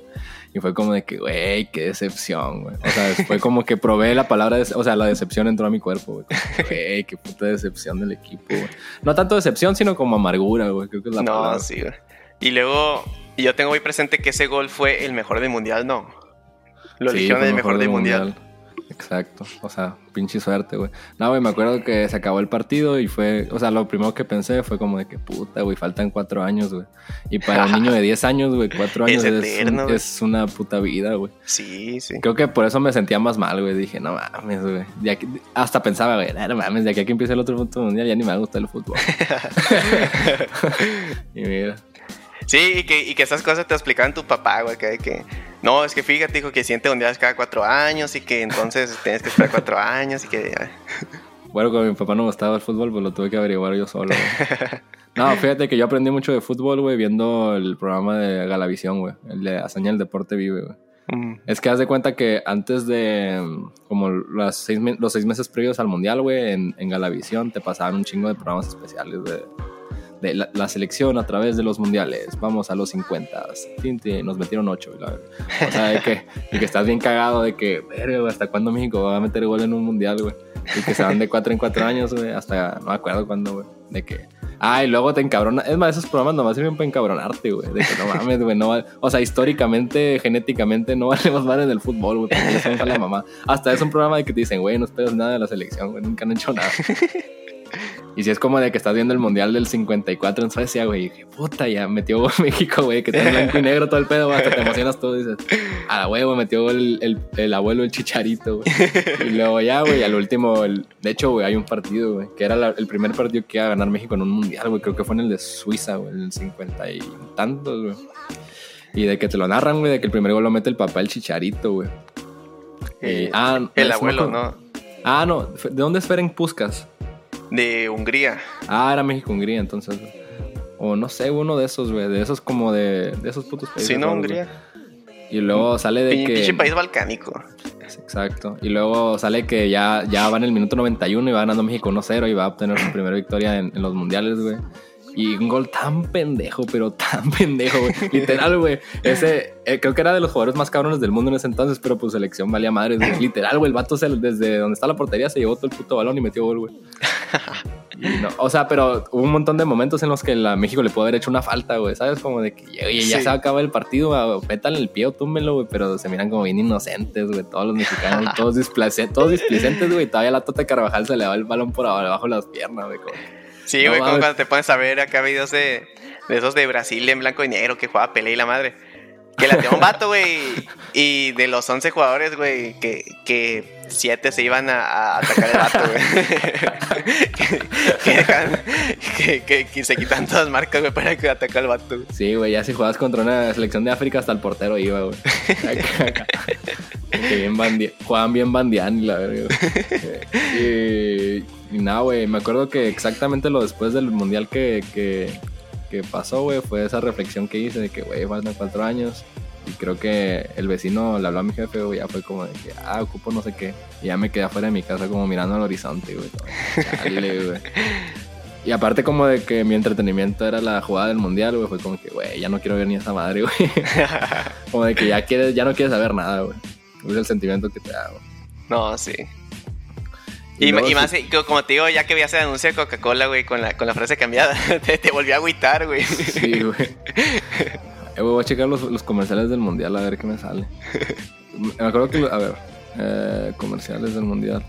Y fue como de que, güey, qué decepción, güey. O sea, fue como que probé la palabra, o sea, la decepción entró a mi cuerpo, güey. Güey, qué puta decepción del equipo, güey. No tanto decepción, sino como amargura, güey. Creo que es la no, sí, güey. Y luego, yo tengo muy presente que ese gol fue el mejor del mundial, ¿no? Lo eligieron el mejor, del mundial. Exacto, o sea, pinche suerte, güey. No, güey, me acuerdo que se acabó el partido y fue, o sea, lo primero que pensé fue como de que puta, güey, faltan cuatro años, güey. Y para un niño de 10 años, güey, cuatro años es, una puta vida, güey. Sí, sí. Creo que por eso me sentía más mal, güey. Dije, no mames, güey. Hasta pensaba, güey, no mames, de aquí a que empiece el otro punto mundial ya ni me va a gustar el fútbol. y mira. Sí, y que, y que esas cosas te explicaban tu papá, güey, que, que no, es que fíjate, dijo que siente mundiales cada cuatro años y que entonces tienes que esperar cuatro años y que... Bueno, cuando mi papá no gustaba el fútbol, pues lo tuve que averiguar yo solo. no, fíjate que yo aprendí mucho de fútbol, güey, viendo el programa de Galavisión, güey. El de Hazaña el Deporte Vive, güey. Mm. Es que haz de cuenta que antes de, como las seis, los seis meses previos al Mundial, güey, en, en Galavisión te pasaban un chingo de programas especiales de de la, selección a través de los mundiales. Vamos a los 50. Nos metieron 8. O sea, de que, que estás bien cagado de que, ¿hasta cuándo México va a meter gol en un mundial, güey? Y que se van de 4 en 4 años, güey. Hasta no me acuerdo cuándo, güey. De que. Ah, luego te encabrona. Es más, esos programas nomás sirven para encabronarte, güey. De que no mames, güey. No O sea, históricamente, genéticamente, no valemos mal en el fútbol, güey. La. Hasta es un programa de que te dicen, güey, no esperas nada de la selección, güey. Nunca han hecho nada. Y si es como de que estás viendo el Mundial del 54 en Suecia, güey, qué puta, ya metió gol México, güey, que está en blanco y negro todo el pedo, hasta te emocionas todo dices, a la huevo, metió el, el, abuelo, el chicharito, güey. Y luego ya, güey, al último, el, de hecho, güey, hay un partido, güey, que era el primer partido que iba a ganar México en un Mundial, güey, creo que fue en el de Suiza, güey, en el 50 y tantos, güey. Y de que te lo narran, güey, de que el primer gol lo mete el papá, el chicharito, güey. Eh, ah, el abuelo, ¿no? Ah, no, ¿de dónde es Ferenc Puskas? De Hungría. Ah, era México-Hungría, entonces. O no sé, uno de esos, güey. De esos como de, de esos putos países. Sí, no, Hungría. Y luego sale de que. Pinche país balcánico. Exacto. Y luego sale que ya, ya va en el minuto 91 y va ganando México 1-0 y va a obtener su primera victoria en, en los mundiales, güey. Y un gol tan pendejo, pero tan pendejo, güey. Literal, güey. Ese, eh, creo que era de los jugadores más cabrones del mundo en ese entonces, pero pues selección valía madre. Literal, güey. El vato desde donde está la portería se llevó todo el puto balón y metió gol, güey. o sea, pero hubo un montón de momentos en los que la México le pudo haber hecho una falta, güey. ¿Sabes? Como de que ya se acaba el partido, pétale el pie o túmbelo, güey. Pero se miran como bien inocentes, güey. Todos los mexicanos, todos todos displicentes, güey. Todavía la Tota Carvajal se le va el balón por abajo de las piernas, güey. Sí, güey, como cuando te pones a ver acá videos de, de esos de Brasil en blanco y negro que juega Pelé y la madre. Que la tengo un vato, güey. Y de los 11 jugadores, güey, que, que 7 se iban a, atacar el vato, güey. que, que, se quitan todas marcas, güey, para que ataque al vato. Sí, güey, ya si jugabas contra una selección de África, hasta el portero iba, güey. bien jugaban bien bandián la verdad, Y y nada, güey, me acuerdo que exactamente lo después del mundial que, que, que pasó, güey, fue esa reflexión que hice de que, güey, faltan cuatro años. Y creo que el vecino le habló a mi jefe, güey, ya fue como de que, ah, ocupo no sé qué. Y ya me quedé afuera de mi casa como mirando al horizonte, güey. Y aparte como de que mi entretenimiento era la jugada del mundial, güey, fue como que, güey, ya no quiero ver ni esa madre, güey. como de que ya quieres, ya no quieres saber nada, güey. Es el sentimiento que te da, güey. No, sí. Y, más, como te digo, ya que veías el anuncio de Coca-Cola, güey, con la, con la frase cambiada, te, te volvió a agüitar, güey. Sí, güey. Eh, voy a checar los, los, comerciales del mundial a ver qué me sale. Me acuerdo que. A ver. Eh, comerciales del mundial.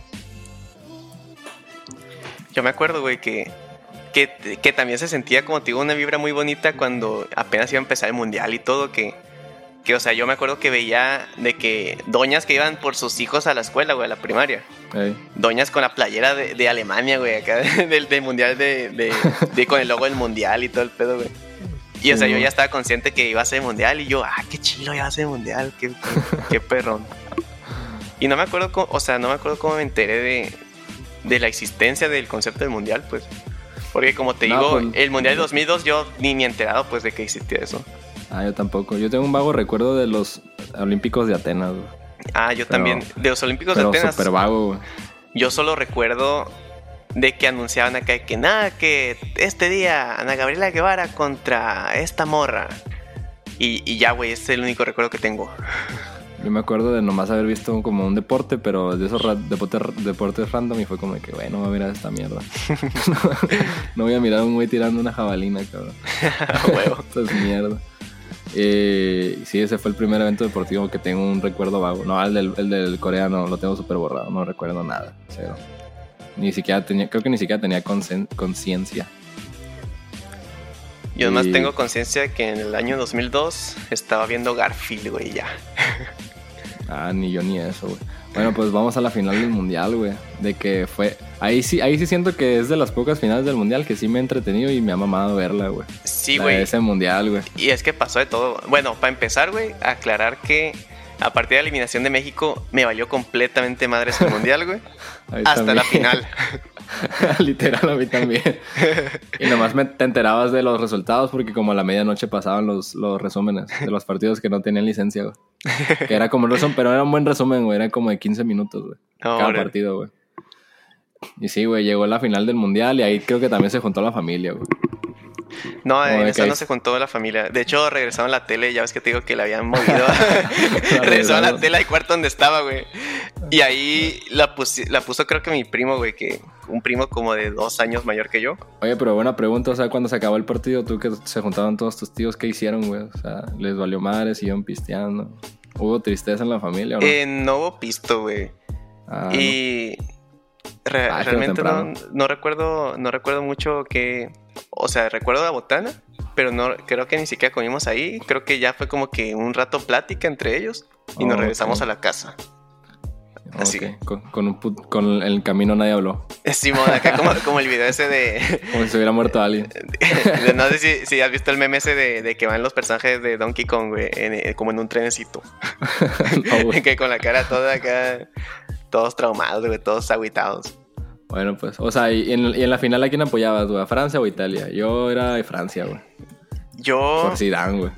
Yo me acuerdo, güey, que, que, que, también se sentía, como te digo, una vibra muy bonita cuando apenas iba a empezar el mundial y todo. Que, que, o sea, yo me acuerdo que veía de que doñas que iban por sus hijos a la escuela, güey, a la primaria. Doñas con la playera de, de Alemania, güey, acá del, del mundial de, de, con el logo del mundial y todo el pedo, güey. Y o sea, yo ya estaba consciente que iba a ser mundial y yo, ah, qué chido, ya va a ser mundial, qué, qué, perrón. Y no me acuerdo, cómo, o sea, no me acuerdo cómo me enteré de, de la existencia del concepto del mundial, pues. Porque como te digo, pues, el mundial de 2002 yo ni ni enterado pues de que existía eso. Ah, yo tampoco. Yo tengo un vago recuerdo de los Olímpicos de Atenas. Ah, yo también. De los Olímpicos de Atenas. Super vago, Yo solo recuerdo de que anunciaban acá que nada, que este día Ana Gabriela Guevara contra esta morra. Y, ya, güey, ese es el único recuerdo que tengo. Yo me acuerdo de nomás haber visto como un deporte, pero de esos deportes, deportes random y fue como que, bueno, voy a mirar esta mierda. no voy a mirar a un güey tirando una jabalina, cabrón. Esto es mierda. Eh, sí, ese fue el primer evento deportivo que tengo un recuerdo vago. No, el del, el del coreano lo tengo súper borrado, no recuerdo nada, cero. Ni siquiera tenía, creo que ni siquiera tenía conciencia. Yo además tengo conciencia de que en el año 2002 estaba viendo Garfield, güey, ya. ah, ni yo ni eso, güey. Bueno, pues vamos a la final del mundial, güey. De que fue. Ahí sí, ahí sí siento que es de las pocas finales del mundial que sí me he entretenido y me ha mamado verla, güey. Sí, güey. Ese mundial, güey. Y es que pasó de todo. Bueno, para empezar, güey, aclarar que a partir de la eliminación de México me valió completamente madre ese mundial, güey. hasta la final. Literal, a mí también. y nomás me, te enterabas de los resultados porque como a la medianoche pasaban los, los resúmenes de los partidos que no tenían licencia, güey. Que era como un resumen, pero era un buen resumen, güey. Era como de 15 minutos, güey. cada partido, güey. Y sí, güey, llegó la final del mundial y ahí creo que también se juntó la familia, güey. No, en esa no se juntó la familia. De hecho, regresaron a la tele, ya ves que te digo que la habían movido. regresaron a la tele al cuarto donde estaba, güey. Y ahí la, la puso creo que mi primo, güey, que un primo como de dos años mayor que yo. Oye, pero buena pregunta, o sea, cuando se acabó el partido, tú que se juntaban todos tus tíos, ¿qué hicieron, güey? O sea, ¿les valió madre, siguieron pisteando? ¿Hubo tristeza en la familia o no? Eh, no hubo pisto, güey. Ah, y... Ah, realmente no, no, recuerdo no recuerdo mucho que o sea, recuerdo la botana, pero no creo que ni siquiera comimos ahí. Creo que ya fue como que un rato plática entre ellos y nos regresamos a la casa. Así. Con, con, el camino nadie habló. Simón, acá como, el video ese de. Como si se hubiera muerto alguien. no sé si, has visto el meme ese de, que van los personajes de Donkey Kong, güey, eh, como en un trenecito. que con la cara toda acá, todos traumados, güey, todos aguitados. Bueno, pues, o sea, y en, la final a quién apoyabas, güey? ¿A Francia o Italia? Yo era de Francia, güey. Yo. Por Zidane, güey.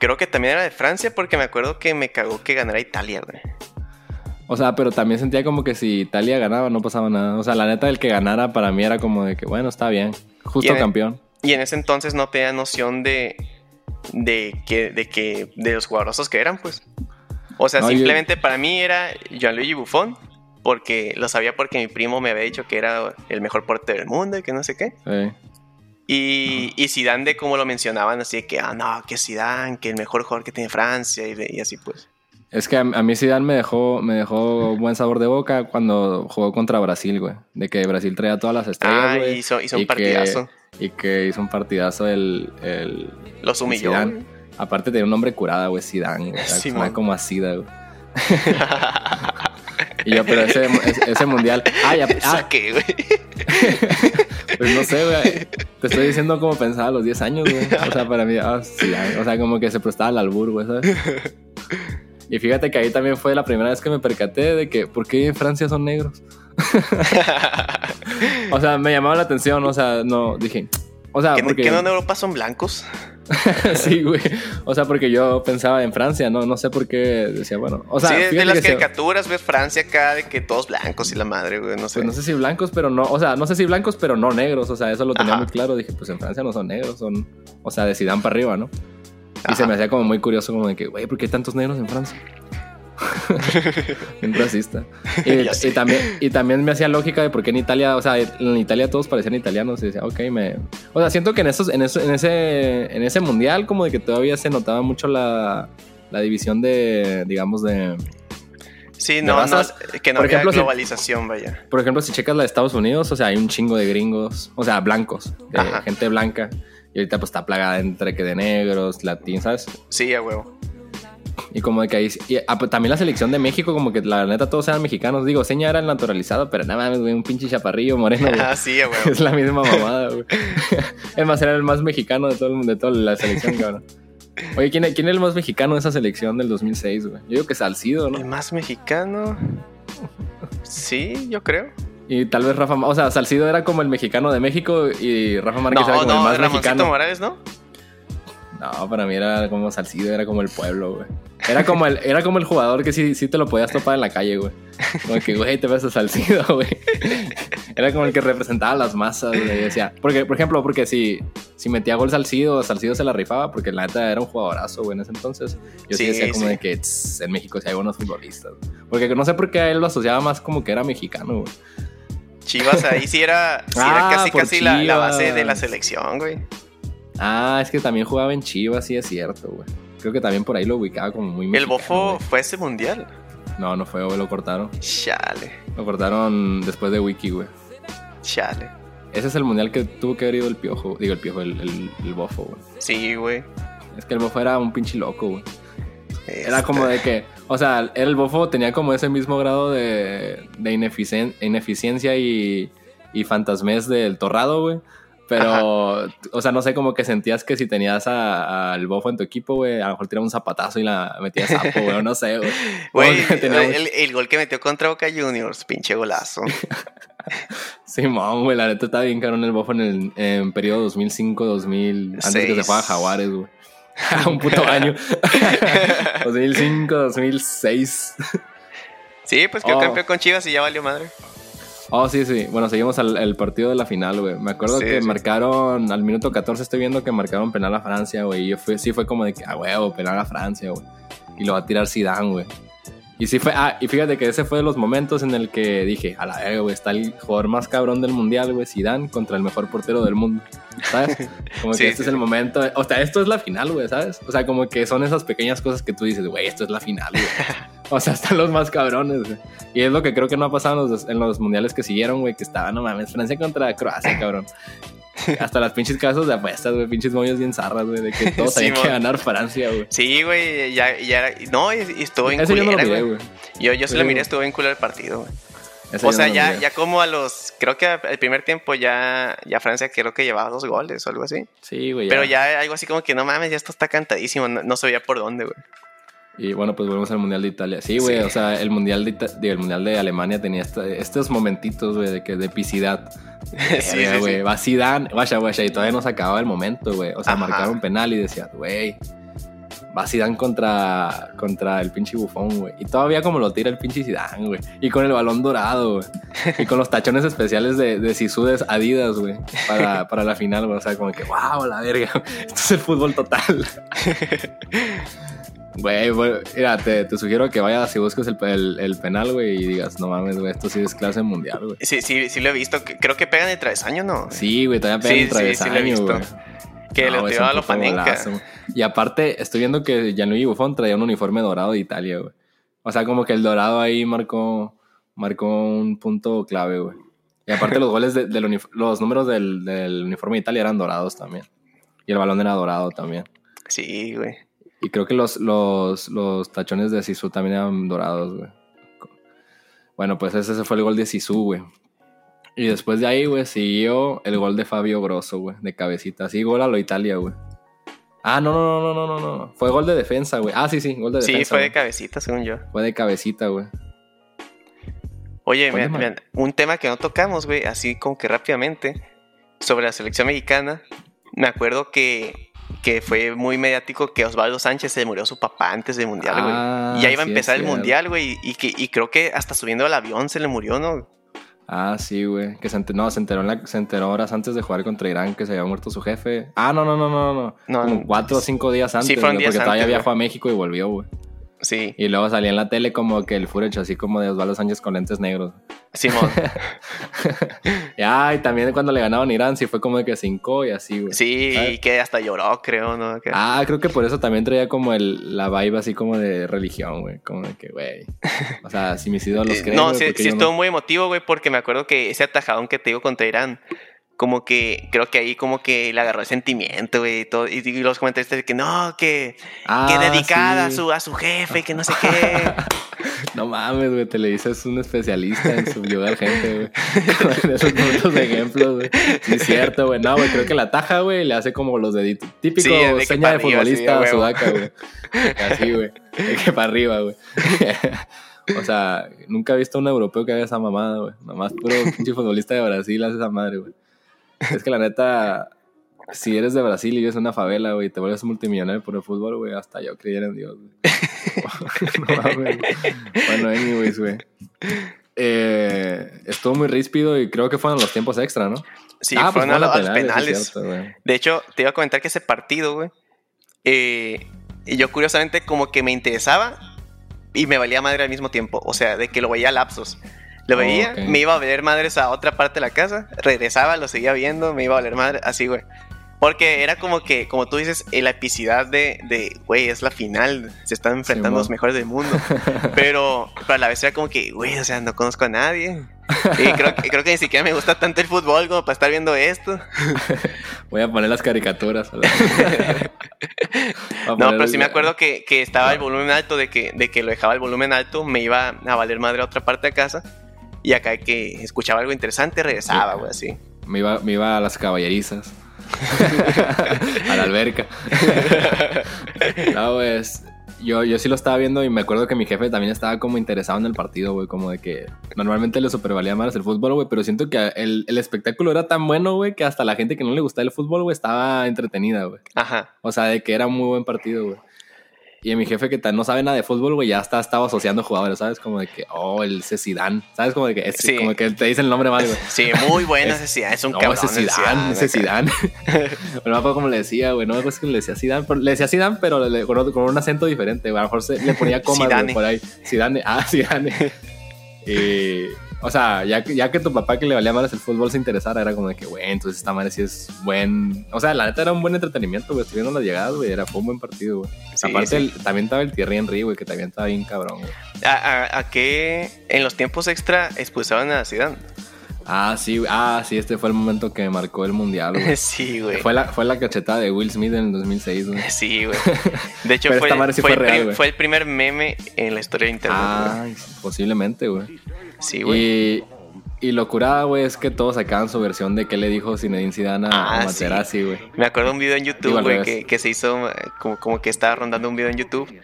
Creo que también era de Francia porque me acuerdo que me cagó que ganara Italia, güey. O sea, pero también sentía como que si Italia ganaba no pasaba nada. O sea, la neta, el que ganara para mí era como de que, bueno, está bien. Justo e- campeón. y en ese entonces no tenía noción de, de, que, de que, de los jugadorosos que eran, pues. O sea, simplemente para mí era Gianluigi Buffon porque lo sabía porque mi primo me había dicho que era el mejor portero del mundo y que no sé qué. Y, y Zidane de como lo mencionaban, así de que, ah, no, que Zidane, que el mejor jugador que tiene Francia y, así pues. Es que a, mí Zidane me dejó, me dejó buen sabor de boca cuando jugó contra Brasil, güey. De que Brasil traía todas las estrellas, ah, hizo, hizo un partidazo. y que hizo un partidazo el... el Los humilló. Aparte tenía un nombre curada, güey, Zidane. Güey. como así, güey. Y yo, pero ese, ese mundial. Ah, ya. Ah. ¿Qué, güey? Pues no sé, güey. Te estoy diciendo como pensaba a los 10 años, güey. O sea, para mí, ah, sí, o sea, como que se prestaba al albur, güey, ¿sabes? Y fíjate que ahí también fue la primera vez que me percaté de que, ¿por qué en Francia son negros? o sea, me llamaba la atención, o sea, no, dije, o sea, ¿Que, porque... ¿Que no en Europa son blancos? sí, güey. O sea, porque yo pensaba en Francia, ¿no? No sé por qué decía, bueno. O sea, sí, de las caricaturas ves Francia acá de que todos blancos y la madre, güey, no sé. Pues no sé si blancos, pero no, o sea, no sé si blancos, pero no negros. O sea, eso lo tenía muy claro. Dije, pues en Francia no son negros, son, o sea, de Sidán para arriba, ¿no? Y se me hacía como muy curioso, como de que, güey, ¿por qué hay tantos negros en Francia? bien racista. Y, también, y también me hacía lógica de por qué en Italia, o sea, en Italia todos parecían italianos. Y decía, ok, me. O sea, siento que en, esos, en, en, ese, en ese mundial, como de que todavía se notaba mucho la, la división de, digamos, de. Sí, no, no, que no por había globalización, vaya. Por ejemplo, si checas la de Estados Unidos, o sea, hay un chingo de gringos, o sea, blancos, de gente blanca. Y ahorita pues está plagada entre que de negros, latinos, ¿sabes? Sí, a huevo. Y como de que ahí. Y, ah, pues, también la selección de México, como que la neta todos eran mexicanos. Digo, Seña era el naturalizado, pero nada más, güey, un pinche chaparrillo moreno. Ah, sí, güey. Es la misma mamada, güey. es más, era el más mexicano de todo el mundo, de toda la selección, cabrón. Oye, ¿quién, ¿quién es el más mexicano de esa selección del 2006, güey? Yo digo que Salcido, ¿no? ¿El más mexicano? Sí, yo creo. Y tal vez Rafa, o sea, Salcido era como el mexicano de México y Rafa Márquez era como el más mexicano. Morales, ¿no? No, para mí era como Salcido, era como el pueblo, güey. Era como el, era como el jugador que sí, sí te lo podías topar en la calle, güey. Como que, güey, te ves a Salcido, güey. Era como el que representaba las masas, güey. Decía, porque, por ejemplo, porque si, si metía gol Salcido, Salcido se la rifaba, porque la neta era un jugadorazo, güey, en ese entonces. Yo sí, decía como de que en México sí hay buenos futbolistas. Porque no sé por qué él lo asociaba más como que era mexicano, güey. Chivas ahí sí era, sí era ah, casi casi la, la, base de la selección, güey. Ah, es que también jugaba en Chivas, sí es cierto, güey. Creo que también por ahí lo ubicaba como muy ¿El Bofo fue ese mundial? No, no fue, güey, lo cortaron. Chale. Lo cortaron después de Wiki, güey. Chale. Ese es el mundial que tuvo que haber ido el piojo. Digo, el piojo, el, el, bofo, güey. Sí, güey. Es que el bofo era un pinche loco, güey. Era como de que, o sea, el bofo tenía como ese mismo grado de, de ineficiencia y, y fantasmés del torrado, güey. Pero, o sea, no sé, como que sentías que si tenías al bofo en tu equipo, güey, a lo mejor tiraba un zapatazo y la metías sapo, güey, no sé, güey. Güey, el, gol que metió contra Boca Juniors, pinche golazo. Simón, güey, la neta estaba bien caro en el bofo en el en periodo 2005-2000, antes que se fuera a Jaguares, güey. un puto año. 2005, 2006. Sí, pues quedó oh. campeón con Chivas y ya valió madre. Oh, sí, sí. Bueno, seguimos al el partido de la final, güey. Me acuerdo que marcaron, al minuto 14 estoy viendo que marcaron penal a Francia, güey. Y yo fui, sí fue como de que, ah, huevo, penal a Francia, güey. Y lo va a tirar Zidane, güey. Y sí fue, ah, y fíjate que ese fue de los momentos en el que dije, a la verga, güey, está el jugador más cabrón del mundial, güey, Zidane contra el mejor portero del mundo. ¿Sabes? Como que este es el momento, o sea, esto es la final, güey, ¿sabes? O sea, como que son esas pequeñas cosas que tú dices, güey, esto es la final, güey. O sea, están los más cabrones, güey. Y es lo que creo que no ha pasado en los, mundiales que siguieron, güey, que estaba, no mames, Francia contra Croacia, cabrón. Hasta las pinches casos de apuestas, güey, pinches moños bien zarras, güey, de que todos sí, que ganar Francia, güey. Sí, güey, ya, ya, no, y, estuvo en culera, güey. Yo, yo, se lo miré, estuvo en culera el partido, güey. o sea, ya, ya como a los, creo que el primer tiempo ya, ya Francia creo que llevaba dos goles o algo así. Sí, güey. Pero ya algo así como que no mames, ya esto está cantadísimo, no, no sabía por dónde, güey. Y bueno, pues volvemos al Mundial de Italia. Sí, güey, o sea, el Mundial de, el mundial de Alemania tenía estos momentitos, güey, de, que, de epicidad. sí, güey, va Zidane, vaya, vaya, y todavía no se acababa el momento, güey. O sea, marcaron un penal y decía, güey, va Zidane contra, contra el pinche bufón, güey. Y todavía como lo tira el pinche Zidane, güey. Y con el balón dorado, güey. Y con los tachones especiales de, de Sisudes Adidas, güey. Para, para la final, güey. O sea, como que, wow, la verga. Esto es el fútbol total. Güey, mira, te, sugiero que vayas y busques el, el, penal, güey, y digas, no mames, güey, esto sí es clase mundial, güey. Sí, sí, sí lo he visto. Creo que pegan de travesaño, ¿no? Sí, güey, todavía pegan de travesaño, güey. Que le tiró a los panenca. Y aparte, estoy viendo que Gianluigi Buffon traía un uniforme dorado de Italia, güey. O sea, como que el dorado ahí marcó, marcó un punto clave, güey. Y aparte los goles de, del los números del, del uniforme de Italia eran dorados también. Y el balón era dorado también. Sí, güey. Y creo que los, los, los tachones de Sisu también eran dorados, güey. Bueno, pues ese fue el gol de Sisu, güey. Y después de ahí, güey, siguió el gol de Fabio Grosso, güey, de cabecita. Sí, gol a lo Italia, güey. Ah, no, no, no, no, no, no. Fue gol de defensa, güey. Ah, sí, sí, gol de defensa. Sí, fue de cabecita, según yo. Fue de cabecita, güey. Oye, un tema que no tocamos, güey, así como que rápidamente, sobre la selección mexicana. Me acuerdo que que fue muy mediático que Osvaldo Sánchez se murió su papá antes del mundial, güey. y ya iba a empezar el mundial, güey. Y, que, y creo que hasta subiendo al avión se le murió, ¿no? Ah, sí, güey. Que se enteró, no, se enteró, se enteró horas antes de jugar contra Irán que se había muerto su jefe. Ah, no, no, no, no, no. no Como cuatro o cinco días antes, sí, fueron días porque todavía viajó a México y volvió, güey. Sí. Y luego salía en la tele como que el footage así como de Osvaldo Sánchez con lentes negros. Simón. ya, y también cuando le ganaban Irán, sí fue como de que cinco y así, güey. Sí, y que hasta lloró, creo, ¿no? Ah, creo que por eso también traía como el, la vibe así como de religión, güey. Como de que, güey. O sea, si mis ídolos creen. No, sí, sí estuvo muy emotivo, güey, porque me acuerdo que ese atajadón que te digo contra Irán como que creo que ahí como que le agarró el sentimiento, güey, y, todo, y, los comentarios de que no, que, ah, que dedicada a, su, a su jefe, que no sé qué. no mames, güey, te le dices un especialista en subyugar gente, güey. Con esos de ejemplos, güey. Sí, es cierto, güey. No, güey, creo que la taja, güey, le hace como los deditos. Típico seña de futbolista sí, sudaca, güey. Así, güey. que para arriba, güey. O sea, nunca he visto a un europeo que haga esa mamada, güey. Nomás puro pinche futbolista de Brasil hace esa madre, güey. Es que la neta, si eres de Brasil y vives en una favela, güey, te vuelves multimillonario por el fútbol, güey, hasta yo creyera en Dios, güey. Bueno, anyways, güey. Eh, estuvo muy ríspido y creo que fueron los tiempos extra, ¿no? Sí, ah, fueron pues los, penales. de hecho, te iba a comentar que ese partido, güey, eh, yo curiosamente como que me interesaba y me valía madre al mismo tiempo. O sea, de que lo veía lapsos. Lo veía, me iba a ver madres a otra parte de la casa, regresaba, lo seguía viendo, me iba a valer madre, así, güey. Porque era como que, como tú dices, la epicidad de, güey, es la final, se están enfrentando los mejores del mundo. Pero, pero, a la vez era como que, güey, o sea, no conozco a nadie. Y creo, creo que ni siquiera me gusta tanto el fútbol como para estar viendo esto. Voy a poner las caricaturas. no, pero sí me acuerdo que, que estaba el volumen alto, de que, de que lo dejaba el volumen alto, me iba a valer madre a otra parte de casa. Y acá que escuchaba algo interesante, regresaba, güey, así. Me iba, me iba a las caballerizas. a la alberca. no, pues. Yo, yo sí lo estaba viendo y me acuerdo que mi jefe también estaba como interesado en el partido, güey. Como de que normalmente le supervalía más el fútbol, güey. Pero siento que el, el espectáculo era tan bueno, güey, que hasta la gente que no le gustaba el fútbol, güey, estaba entretenida, güey. Ajá. O sea, de que era un muy buen partido, güey. Y mi jefe que no sabe nada de fútbol, güey, ya está, estaba asociando jugadores, ¿sabes? Como de que, oh, el Zidane, ¿sabes? Como de que, es, como que te dice el nombre mal, güey. Sí, muy bueno ese Zidane, es un no, cabrón. Zidane, ese Zidane. no me acuerdo cómo le decía, güey, no me acuerdo que le decía Zidane, pero, le decía Zidane, pero con, un acento diferente, güey. A lo mejor se, le ponía comas, por ahí. Zidane, ah, Zidane. y... O sea, ya, ya que tu papá que le valía más el fútbol se interesara, era como de que, güey, entonces esta madre sí es buen. O sea, la neta era un buen entretenimiento, güey. Estuviendo las llegadas, güey. Era fue un buen partido, güey. Aparte, también estaba el Thierry Henry, güey, que también estaba bien cabrón, güey. ¿A, a, qué en los tiempos extra expulsaban a Zidane? Ah, sí, ah, sí, este fue el momento que marcó el mundial, güey. Sí, güey. Fue la, fue la cachetada de Will Smith en el 2006, güey. Sí, güey. De hecho, fue, fue, fue, el primer meme en la historia de Internet. Ah, posiblemente, güey. Sí, güey. Y, y lo curada, güey, es que todos sacaban su versión de qué le dijo Zinedine Zidane a, ah, Materazzi, güey. Me acuerdo un video en YouTube, güey, que, que, se hizo como, como que estaba rondando un video en YouTube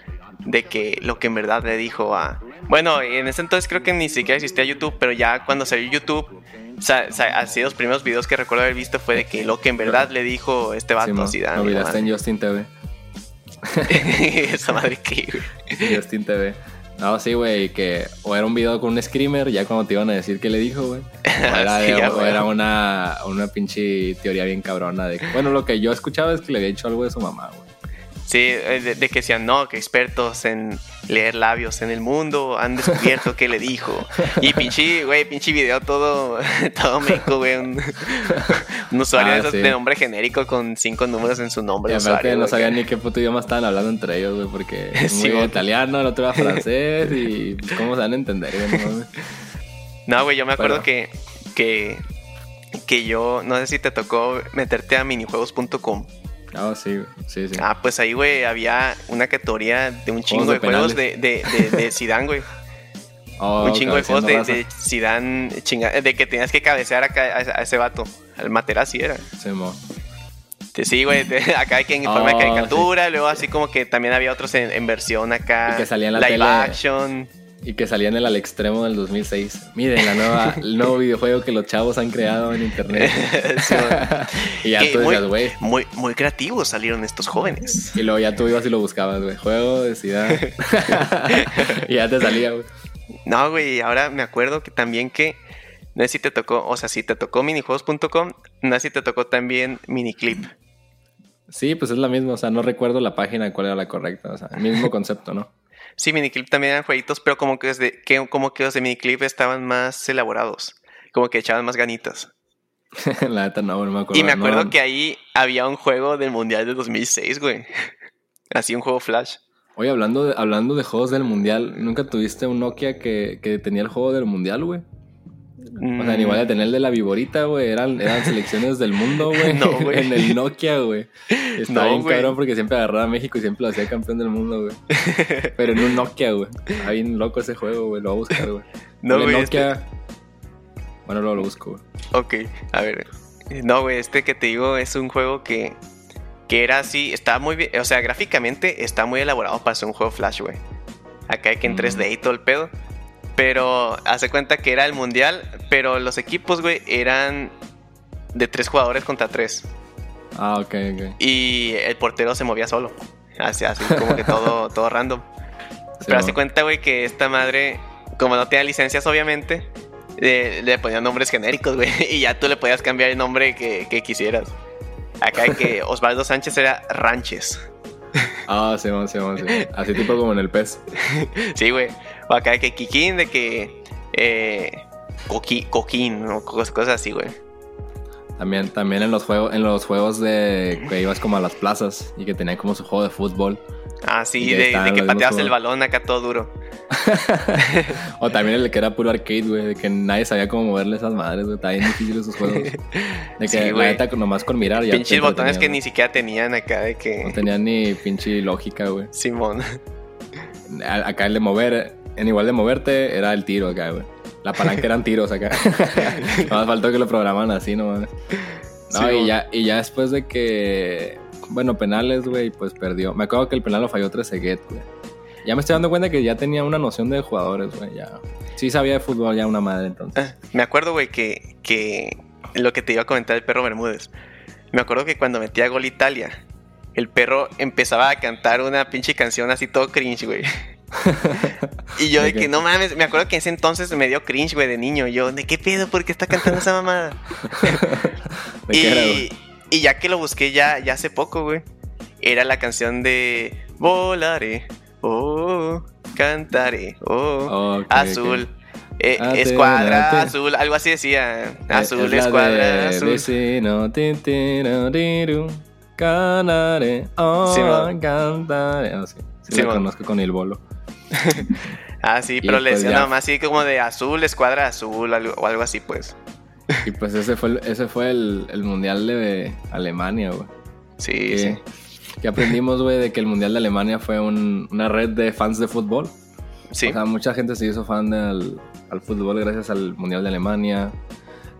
de que lo que en verdad le dijo a... Bueno, en ese entonces creo que ni siquiera existía YouTube, pero ya cuando salió YouTube o sea, así los primeros videos que recuerdo haber visto fue de que lo que en verdad le dijo este vato sí, Zidane. Lo miraste en Justin TV. Esa madre que, Justin TV. No, sí, güey, que o era un video con un screamer, ya cuando te iban a decir qué le dijo, güey. O era, una, una pinche teoría bien cabrona de bueno, lo que yo escuchaba es que le había dicho algo de su mamá, güey. Sí, de, de, que decían, no, que expertos en leer labios en el mundo han descubierto qué le dijo. Y pinche, güey, pinche video todo, todo meco, güey. Un, usuario ah, de, nombre genérico con cinco números en su nombre. Y usuario, no sabían ni qué puto idioma estaban hablando entre ellos, güey, porque sí, italiano, el otro era francés y pues, cómo se van a entender, güey. No, güey, yo me acuerdo que, que, que yo, no sé si te tocó meterte a minijuegos.com. Ah, sí, sí, sí. Ah, pues ahí, güey, había una categoría de un chingo de, juegos de, de, de, de Zidane, güey. Oh, un chingo de juegos de, de Zidane, chinga, de que tenías que cabecear acá a, ese vato. Al Materazzi era. Sí, mo. Sí, güey, acá hay que en forma de oh, caricatura, luego así como que también había otros en, versión acá. Y que salían la live action. Y que salían en el al extremo del 2006. Miren, la nueva, el nuevo videojuego que los chavos han creado en internet. y ya tú decías, güey. Muy, muy creativos salieron estos jóvenes. Y luego ya tú ibas y lo buscabas, güey. Juego de ciudad. y ya te salía, güey. No, güey, ahora me acuerdo que también que. No sé si te tocó, o sea, si te tocó minijuegos.com, no sé si te tocó también miniclip. Sí, pues es la misma, o sea, no recuerdo la página cuál era la correcta, o sea, el mismo concepto, ¿no? Sí, Miniclip también eran jueguitos, pero como que, desde, que, como que los de Miniclip estaban más elaborados. Como que echaban más ganitas. La neta no, no me acuerdo. Y me acuerdo que ahí había un juego del Mundial de 2006, güey. Así un juego Flash. Oye, hablando de, hablando de juegos del Mundial, ¿nunca tuviste un Nokia que, que tenía el juego del Mundial, güey? O sea, igual de tener el de la viborita, güey. Eran, eran selecciones del mundo, güey. No, güey. En el Nokia, güey. Está No, bien güey. cabrón porque siempre agarraba a México y siempre lo hacía campeón del mundo, güey. Pero en un Nokia, güey. Está bien loco ese juego, güey. Lo voy a buscar, güey. No, El güey. Nokia. Bueno, luego lo busco, güey. Ok, a ver. No, güey, este que te digo es un juego que, que era así, está muy bien, o sea, gráficamente está muy elaborado para ser un juego Flash, güey. Acá hay que en Mm. 3D y todo el pedo. Pero hace cuenta que era el mundial, pero los equipos, güey, eran de tres jugadores contra tres. Ah, ok, ok. Y el portero se movía solo. Así, así como que todo, todo random. Sí, Pero hace cuenta, güey, que esta madre, como no tenía licencias, obviamente, le, le ponían nombres genéricos, güey. Y ya tú le podías cambiar el nombre que, que quisieras. Acá que Osvaldo Sánchez era Ranches. Ah, sí, sí, sí, sí. Así tipo como en el PES. Sí, güey. Acá hay que Kikín, de que. Eh, Coqui- Coquín, o cosas, cosas así, güey. También, también en los juegos, en los juegos de que ibas como a las plazas y que tenían como su juego de fútbol. Ah, sí, de, de que pateabas el balón acá todo duro. O también el que era puro arcade, güey, de que nadie sabía cómo moverle esas madres, güey. Está bien difícil esos juegos. De que Sí, la neta nomás con mirar ya. Pinches botones que ni siquiera tenían acá de que. No tenían ni pinche lógica, güey. Simón. Acá el de mover, en igual de moverte, era el tiro acá, güey. La palanca eran tiros acá. Nomás faltó que lo programaran así, no mames. No, Sí, y, ya, y ya después de que. Bueno, penales, güey, pues perdió. Me acuerdo que el penal lo falló Trezeguet, güey. Ya me estoy dando cuenta que ya tenía una noción de jugadores, güey. Ya. Sí sabía de fútbol ya una madre, entonces. Ah, Me acuerdo, güey, que, que lo que te iba a comentar el perro Bermúdez. Me acuerdo que cuando metía gol Italia, el perro empezaba a cantar una pinche canción así todo cringe, güey. y yo de que no mames, me acuerdo que en ese entonces me dio cringe, güey, de niño. Yo, ¿de qué pedo? ¿Por qué está cantando esa mamada? ¿De qué era, güey? y, y ya que lo busqué ya, ya hace poco, güey, era la canción de Volaré, oh, cantaré, oh, azul. eh, te- escuadra azul, algo así decía. Eh, Azul, es escuadra azul. Vecino, cantaré, oh, Sí, cantaré. Ah, sí, sí Sí, la conozco con el bolo. Ah, sí, Y pero le pues decía nomás así como de azul, escuadra azul, algo, o algo así, pues. Y pues ese fue el, ese fue el, el mundial de Alemania, güey. Sí, Que, sí. que aprendimos, güey, de que el mundial de Alemania fue un- una red de fans de fútbol. Sí, O sea, mucha gente se hizo fan del, al fútbol gracias al mundial de Alemania.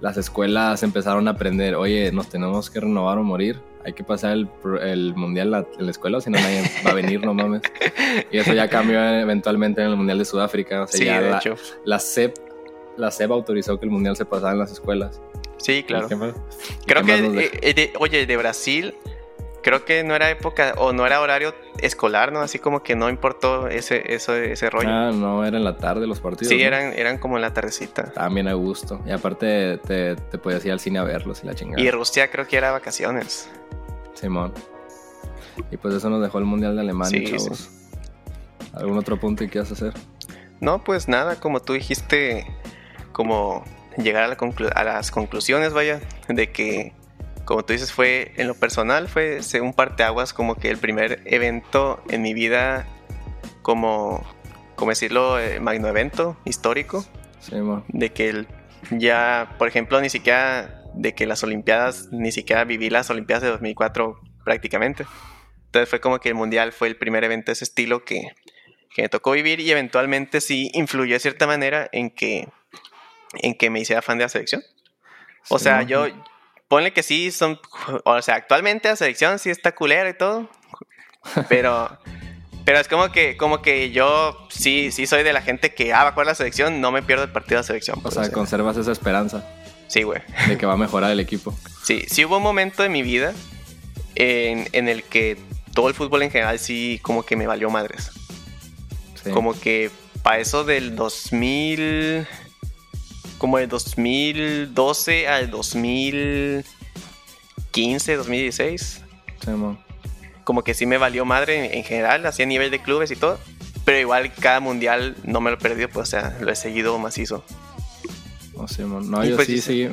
Las escuelas empezaron a aprender, oye, nos tenemos que renovar o morir. Hay que pasar el, el mundial la- en la escuela, si no nadie va a venir, no mames. Y eso ya cambió eventualmente en el mundial de Sudáfrica. O sea, sí, ya de la, hecho. la CEP, la CEP autorizó que el mundial se pasara en las escuelas. Sí, claro. Creo ¿Qué que, eh, eh, de- oye, de Brasil, creo que no era época o no era horario escolar, ¿no? Así como que no importó ese, eso, ese rollo. Ah, no, era en la tarde los partidos. sí, ¿no? eran, eran como en la tardecita. Bien a gusto. Y aparte te, te podías ir al cine a verlos y la chingada. Y Rusia creo que era vacaciones. Simón. Y pues eso nos dejó el Mundial de Alemania, Sí, chavos. ¿Algún otro punto que quieras hacer? No, pues nada, como tú dijiste, como llegar a, la conclu- a las conclusiones, vaya, de que, como tú dices, fue en lo personal, fue se- un parteaguas, como que el primer evento en mi vida, como, como decirlo, eh, magno evento histórico, Simón. de que el- ya, por ejemplo, ni siquiera de que las Olimpiadas, ni siquiera viví las Olimpiadas de 2004 prácticamente. Entonces fue como que el Mundial fue el primer evento de ese estilo que, que me tocó vivir y eventualmente sí influyó de cierta manera en que, en que me hiciera fan de la selección. O sea, yo, ponle que sí son, o sea, actualmente la selección sí está culera y todo, pero... Pero es como que, como que yo sí, sí soy de la gente que, ah, va a jugar la selección, no me pierdo el partido de la selección. O pues, sea, conservas esa esperanza Sí, güey. de que va a mejorar el equipo. Sí, sí hubo un momento de mi vida en, en el que todo el fútbol en general sí como que me valió madres. Sí. Como que para eso del 2000... Como del 2012 al 2015, 2016. Simón. Como que sí me valió madre en, en general, así a nivel de clubes y todo. pero igual cada mundial no me lo he perdido, pues o sea, lo he seguido macizo. No sé, no, yo pues sí seguí,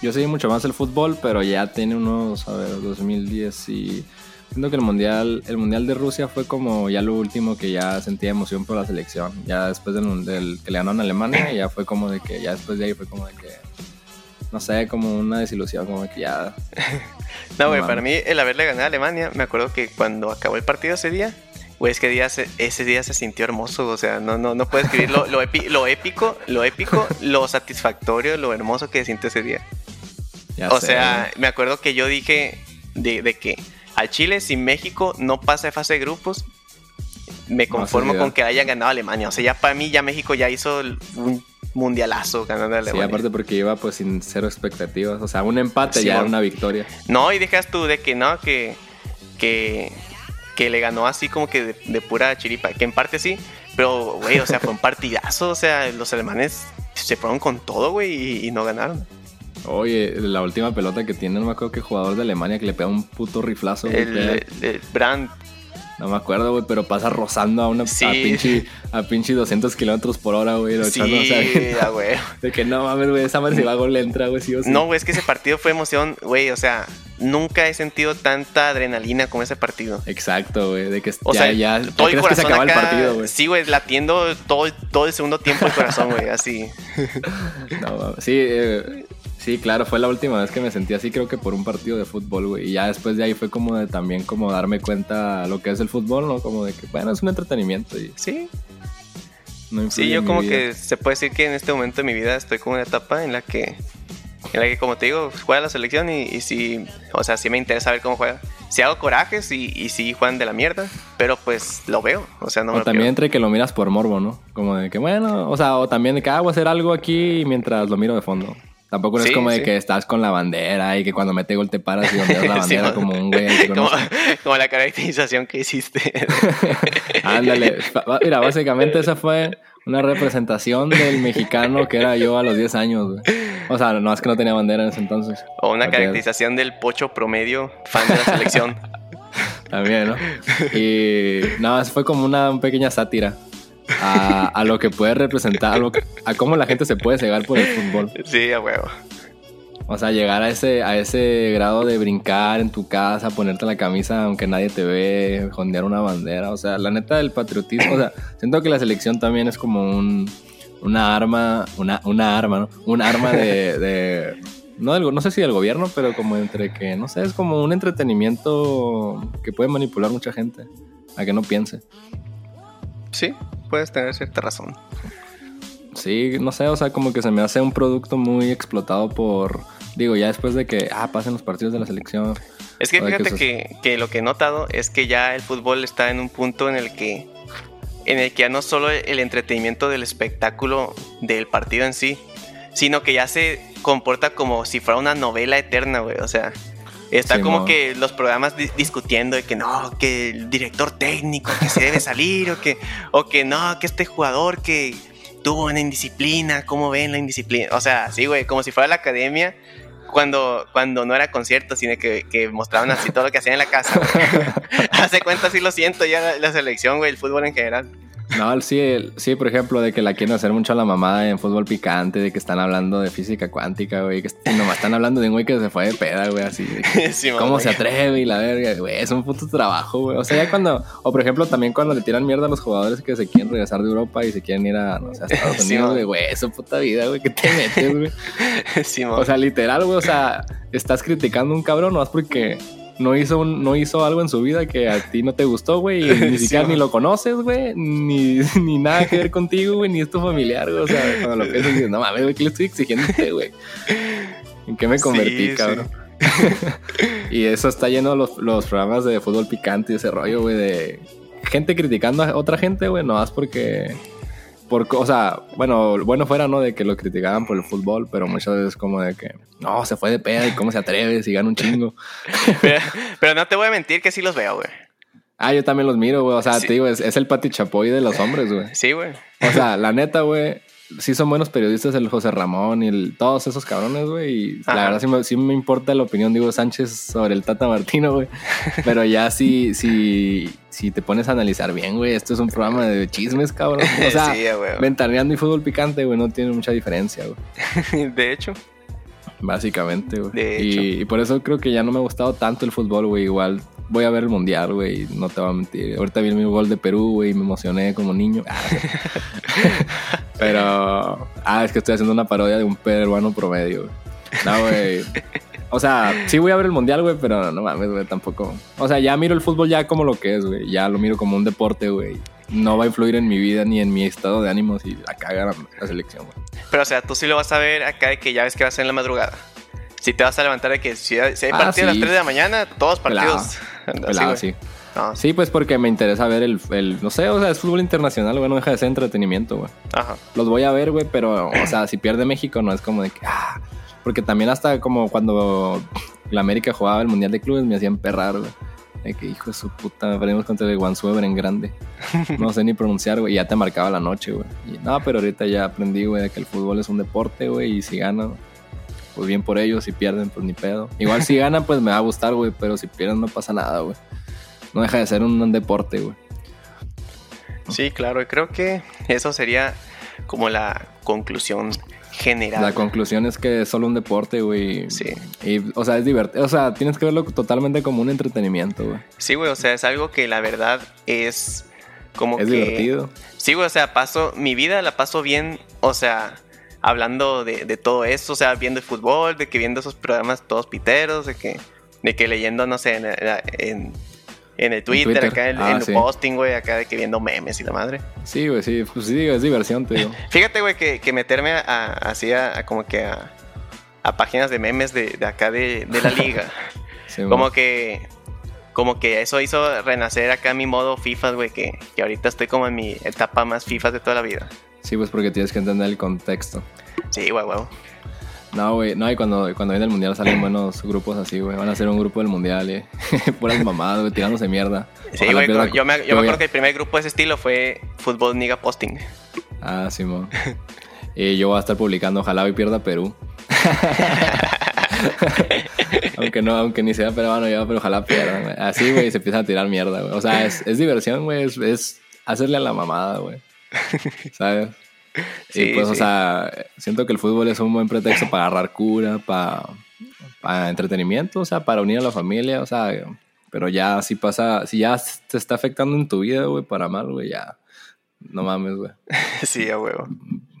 yo seguí mucho más el fútbol, pero ya tiene unos, a ver, 2010 y... Siento que el mundial, el mundial de Rusia fue como ya lo último que ya sentía emoción por la selección. Ya después del, del que le ganaron a Alemania, ya fue como de que, ya después de ahí fue como de que no sé, como una desilusión, como que ya. no, güey, para mí el haberle ganado a Alemania, me acuerdo que cuando acabó el partido ese día, güey, es que día ese día se sintió hermoso, o sea, no, no, no puedo escribir lo, lo, épico, lo épico, lo satisfactorio, lo hermoso que sintió ese día. o sea, me acuerdo que yo dije de, que al Chile, si México no pasa de fase de grupos, me conformo con que haya ganado Alemania. O sea, ya para mí, ya México ya hizo un mundialazo ganando a Alemania. Sí, aparte porque iba pues sin cero expectativas. O sea, un empate ya era una victoria. No, y dejas tú de que no, que, que, que le ganó así como que de, pura chiripa. Que en parte sí, pero, güey, o sea, fue un partidazo. O sea, los alemanes se fueron con todo, güey, y, no ganaron. Oye, la última pelota que tiene, no me acuerdo qué jugador de Alemania que le pega un puto riflazo. El, el, Brandt, no me acuerdo, güey, pero pasa rozando a una a pinche, a pinche 200 kilómetros por hora, güey. Sí, echando, güey. De que no mames, güey, esa madre si va a gol entra, güey, sí o sí. No, güey, es que ese partido fue emoción, güey, o sea, nunca he sentido tanta adrenalina como ese partido. Exacto, güey, de que o ya, sea, ya, todo el corazón que se acaba el partido, güey. Sí, güey, latiendo todo, todo el segundo tiempo el corazón, güey, así. no, sí, eh, Sí, claro, fue la última vez que me sentí así, creo que por un partido de fútbol, güey. Y ya después de ahí fue como de también como darme cuenta lo que es el fútbol, ¿no? Como de que, bueno, es un entretenimiento. Y sí. sí, yo como que se puede decir que en este momento de mi vida estoy como en una etapa en la que, en la que como te digo, juega la selección y, y sí, o sea, sí me interesa ver cómo juega. Si hago corajes y, y sí juegan de la mierda, pero pues lo veo, o sea, no o también entre que lo miras por morbo, ¿no? Como de que, bueno, o sea, o también de que hago hacer algo aquí mientras lo miro de fondo. Tampoco es como de que estás con la bandera y que cuando mete gol te paras y donde la bandera como un güey. Como, la caracterización que hiciste. Ándale. Mira, básicamente esa fue una representación del mexicano que era yo a los 10 años, güey. O sea, no es que no tenía bandera en ese entonces. O una caracterización del pocho promedio fan de la selección. También, ¿no? Y nada, fue como una pequeña sátira a, lo que puede representar, a, cómo la gente se puede cegar por el fútbol. Sí, a huevo. O sea, llegar a ese, a ese grado de brincar en tu casa, ponerte la camisa aunque nadie te ve, jondear una bandera. O sea, la neta del patriotismo. O sea, siento que la selección también es como un, una arma, una, una arma, ¿no? Un arma de, no, no sé si del gobierno, pero como entre que, no sé, es como un entretenimiento que puede manipular mucha gente a que no piense. Sí, puedes tener cierta razón. Sí, no sé, o sea, como que se me hace un producto muy explotado por, digo, ya después de que, ah, pasen los partidos de la selección. Es que fíjate que, que, lo que he notado es que ya el fútbol está en un punto en el que, en el que ya no solo el entretenimiento del espectáculo del partido en sí, sino que ya se comporta como si fuera una novela eterna, güey, o sea, Está como que los programas discutiendo de que no, que el director técnico que se debe salir o que, o que no, que este jugador que tuvo una indisciplina, ¿cómo ven la indisciplina? O sea, sí, güey, como si fuera la academia cuando, cuando no era concierto, sino que, que mostraban así todo lo que hacían en la casa. Hace cuenta, sí lo siento ya la, la selección, güey, el fútbol en general. No, sí, sí, por ejemplo, de que la quieren hacer mucho a la mamada en fútbol picante, de que están hablando de física cuántica, güey, que nomás están hablando de un güey que se fue de peda, güey, así. ¿Cómo se atreve y la verga, güey? Es un puto trabajo, güey. O sea, ya cuando, o por ejemplo, también cuando le tiran mierda a los jugadores que se quieren regresar de Europa y se quieren ir a, no sé, a Estados Unidos, güey, es su puta vida, güey, que te metes, güey. o sea, literal, güey, o sea, estás criticando a un cabrón nomás porque no hizo, no hizo algo en su vida que a ti no te gustó, güey, y ni siquiera ni lo conoces, güey, ni, ni, nada que ver contigo, güey, ni es tu familiar, güey. O sea, cuando lo piensas dices, no mames, güey, ¿qué le estoy exigiendo güey? ¿En qué me convertí, cabrón? y eso está lleno de los, los, programas de fútbol picante y ese rollo, güey, de gente criticando a otra gente, güey, no más porque por, o sea, bueno, bueno fuera, ¿no? De que lo criticaban por el fútbol, pero muchas veces como de que, no, se fue de peda y cómo se atreve si gana un chingo. pero, no te voy a mentir que sí los veo, güey. Ah, yo también los miro, güey. O sea, te digo, es, el Pati Chapoy de los hombres, güey. Sí, güey. O sea, la neta, güey, sí son buenos periodistas, el José Ramón y el, todos esos cabrones, güey. Y la verdad sí me, sí me, importa la opinión de Hugo Sánchez sobre el Tata Martino, güey. Pero ya sí, sí, si te pones a analizar bien, güey, esto es un programa de chismes, cabrón. O sea, sí, ventaneando y fútbol picante, güey, no tiene mucha diferencia, güey. de hecho. Básicamente, güey. Y, y, por eso creo que ya no me ha gustado tanto el fútbol, güey. Igual voy a ver el mundial, güey. No te voy a mentir. Ahorita vi el gol de Perú, güey, y me emocioné como niño. Pero, ah, es que estoy haciendo una parodia de un peruano promedio. No, güey. O sea, sí voy a ver el mundial, güey, pero no mames, güey, tampoco. O sea, ya miro el fútbol ya como lo que es, güey. Ya lo miro como un deporte, güey. No va a influir en mi vida ni en mi estado de ánimo si acá gana la selección, güey. Pero, o sea, tú sí lo vas a ver acá de que ya ves que va a ser en la madrugada. Si te vas a levantar de que si hay, ah, partidos a las 3 de la mañana, todos partidos. sí. Sí, pues porque me interesa ver el, el, no sé, o sea, es fútbol internacional, güey, no deja de ser entretenimiento, güey. Ajá. Los voy a ver, güey, pero, o sea, si pierde México no es como de que, ah, porque también hasta como cuando la América jugaba el Mundial de Clubes me hacían perrar, güey. De que hijo de su puta, me perdimos contra el Guansuever en grande. No sé ni pronunciar, güey, ya te marcaba la noche, güey. no, pero ahorita ya aprendí, güey, de que el fútbol es un deporte, güey, y si gana, pues bien por ellos, si pierden, pues ni pedo. Igual si ganan, pues me va a gustar, güey, pero si pierden no pasa nada, güey no deja de ser un, deporte, güey. Sí, claro, y creo que eso sería como la conclusión general. La conclusión es que es solo un deporte, güey. Sí. Y, o sea, es divertido. O sea, tienes que verlo totalmente como un entretenimiento, güey. Sí, güey, o sea, es algo que la verdad es como es divertido. Sí, güey, o sea, paso, mi vida la paso bien, o sea, hablando de, de todo esto, o sea, viendo el fútbol, de que viendo esos programas todos piteros, de que, de que leyendo, no sé, en en el Twitter, acá en, ah, el posting, güey, acá de que viendo memes y la madre. Sí, güey, sí, pues sí, es diversión, te digo. Fíjate, güey, que, que meterme a, así a, como que a, a, páginas de memes de, de acá de, de la liga. como que como que eso hizo renacer acá mi modo FIFA, güey, que, que ahorita estoy como en mi etapa más FIFA de toda la vida. Sí, pues porque tienes que entender el contexto. Sí, güey, güey. No, güey, no, y cuando, cuando viene el mundial salen buenos grupos así, güey. Van a ser un grupo del mundial, eh. Puras mamadas, güey, tirándose mierda. Sí, güey, yo, me, yo me acuerdo que el primer grupo de ese estilo fue Fútbol Niga Posting. Ah, sí, mo. y yo voy a estar publicando, ojalá hoy pierda Perú. aunque no, aunque ni sea peruano yo, pero ojalá pierda, güey. Así, güey, se empieza a tirar mierda, güey. O sea, es, es diversión, güey, es, es hacerle a la mamada, güey. ¿Sabes? Sí, pues, o sea, siento que el fútbol es un buen pretexto para agarrar cura, para, para entretenimiento, o sea, para unir a la familia, o sea, pero ya si pasa, si ya te está afectando en tu vida, güey, para mal, güey, ya, no mames, güey. Sí, a huevo.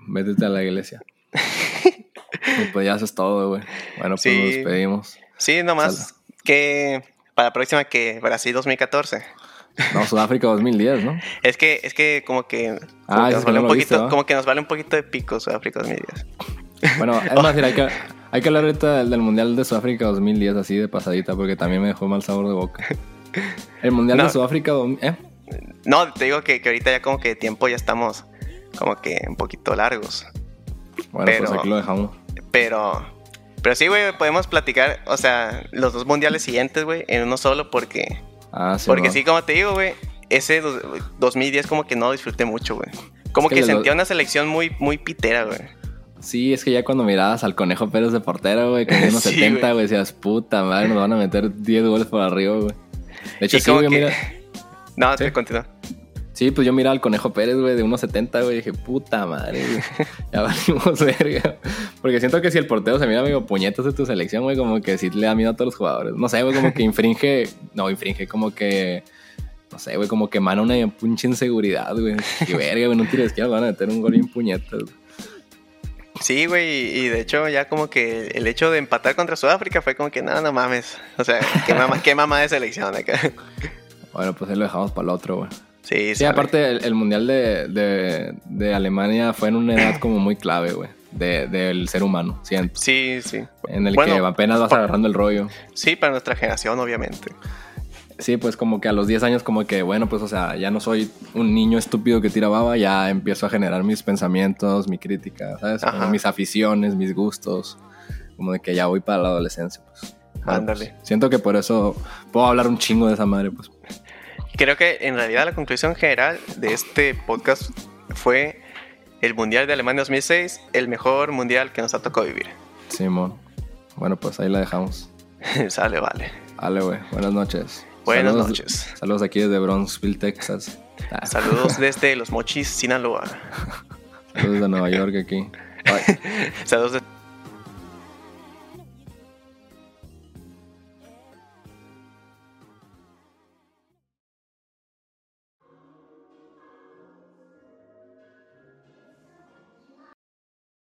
Métete a la iglesia. y pues ya haces todo, güey. Bueno, pues nos despedimos. Sí, nomás que para la próxima que Brasil 2014. No, Sudáfrica 2010, ¿no? Es que, es que como que, ah, nos vale un poquito, como que nos vale un poquito de pico Sudáfrica 2010. Bueno, es más, hay que, hay que hablar ahorita del, Mundial de Sudáfrica 2010 así de pasadita porque también me dejó mal sabor de boca. El Mundial de Sudáfrica, ¿eh? No, te digo que, que, ahorita ya como que tiempo ya estamos como que un poquito largos. Bueno, pues aquí lo dejamos. Pero, pero sí, güey, podemos platicar, o sea, los dos mundiales siguientes, güey, en uno solo porque Ah, Porque sí, como te digo, güey, ese 2010 como que no disfruté mucho, güey. Como que, sentía una selección muy, muy pitera, güey. Sí, es que ya cuando mirabas al Conejo Pérez de portero, güey, con unos 70, güey, decías, puta madre, nos van a meter 10 goles por arriba, güey. De hecho, sí, güey, mira. No, ¿Sí? continúa. Sí, pues yo miraba al Conejo Pérez, güey, de 1.70, güey, dije, puta madre, güey. Ya valimos verga. Porque siento que si el portero se mira medio puñetos de tu selección, güey, como que sí le da miedo a todos los jugadores. No sé, güey, como que infringe, no, infringe, como que, no sé, güey, como que mana una pinche inseguridad, güey. Y verga, güey, no tires que van a meter un gol en puñetas, Sí, güey, y de hecho ya como que el hecho de empatar contra Sudáfrica fue como que nada, no, mames. O sea, qué mamá, qué mamá de selección acá. Bueno, pues ahí lo dejamos para el otro, güey. Sí, sí. aparte el, Mundial de, Alemania fue en una edad como muy clave, güey. del ser humano, siento. Sí, sí. En el que apenas vas agarrando el rollo. Sí, para nuestra generación, obviamente. Sí, pues como que a los 10 años como que, bueno, pues o sea, ya no soy un niño estúpido que tira baba, ya empiezo a generar mis pensamientos, mi crítica, ¿sabes? mis aficiones, mis gustos, como de que ya voy para la adolescencia, pues. Ándale. Pues, siento que por eso puedo hablar un chingo de esa madre, pues. Creo que en realidad la conclusión general de este podcast fue el Mundial de Alemania 2006, el mejor mundial que nos ha tocado vivir. Simón. Bueno, pues ahí la dejamos. Sale, vale. Vale, güey. Buenas noches. Buenas noches. Saludos aquí desde Bronxville, Texas. Ah. Saludos desde Los Mochis, Sinaloa. saludos de Nueva York aquí. saludos de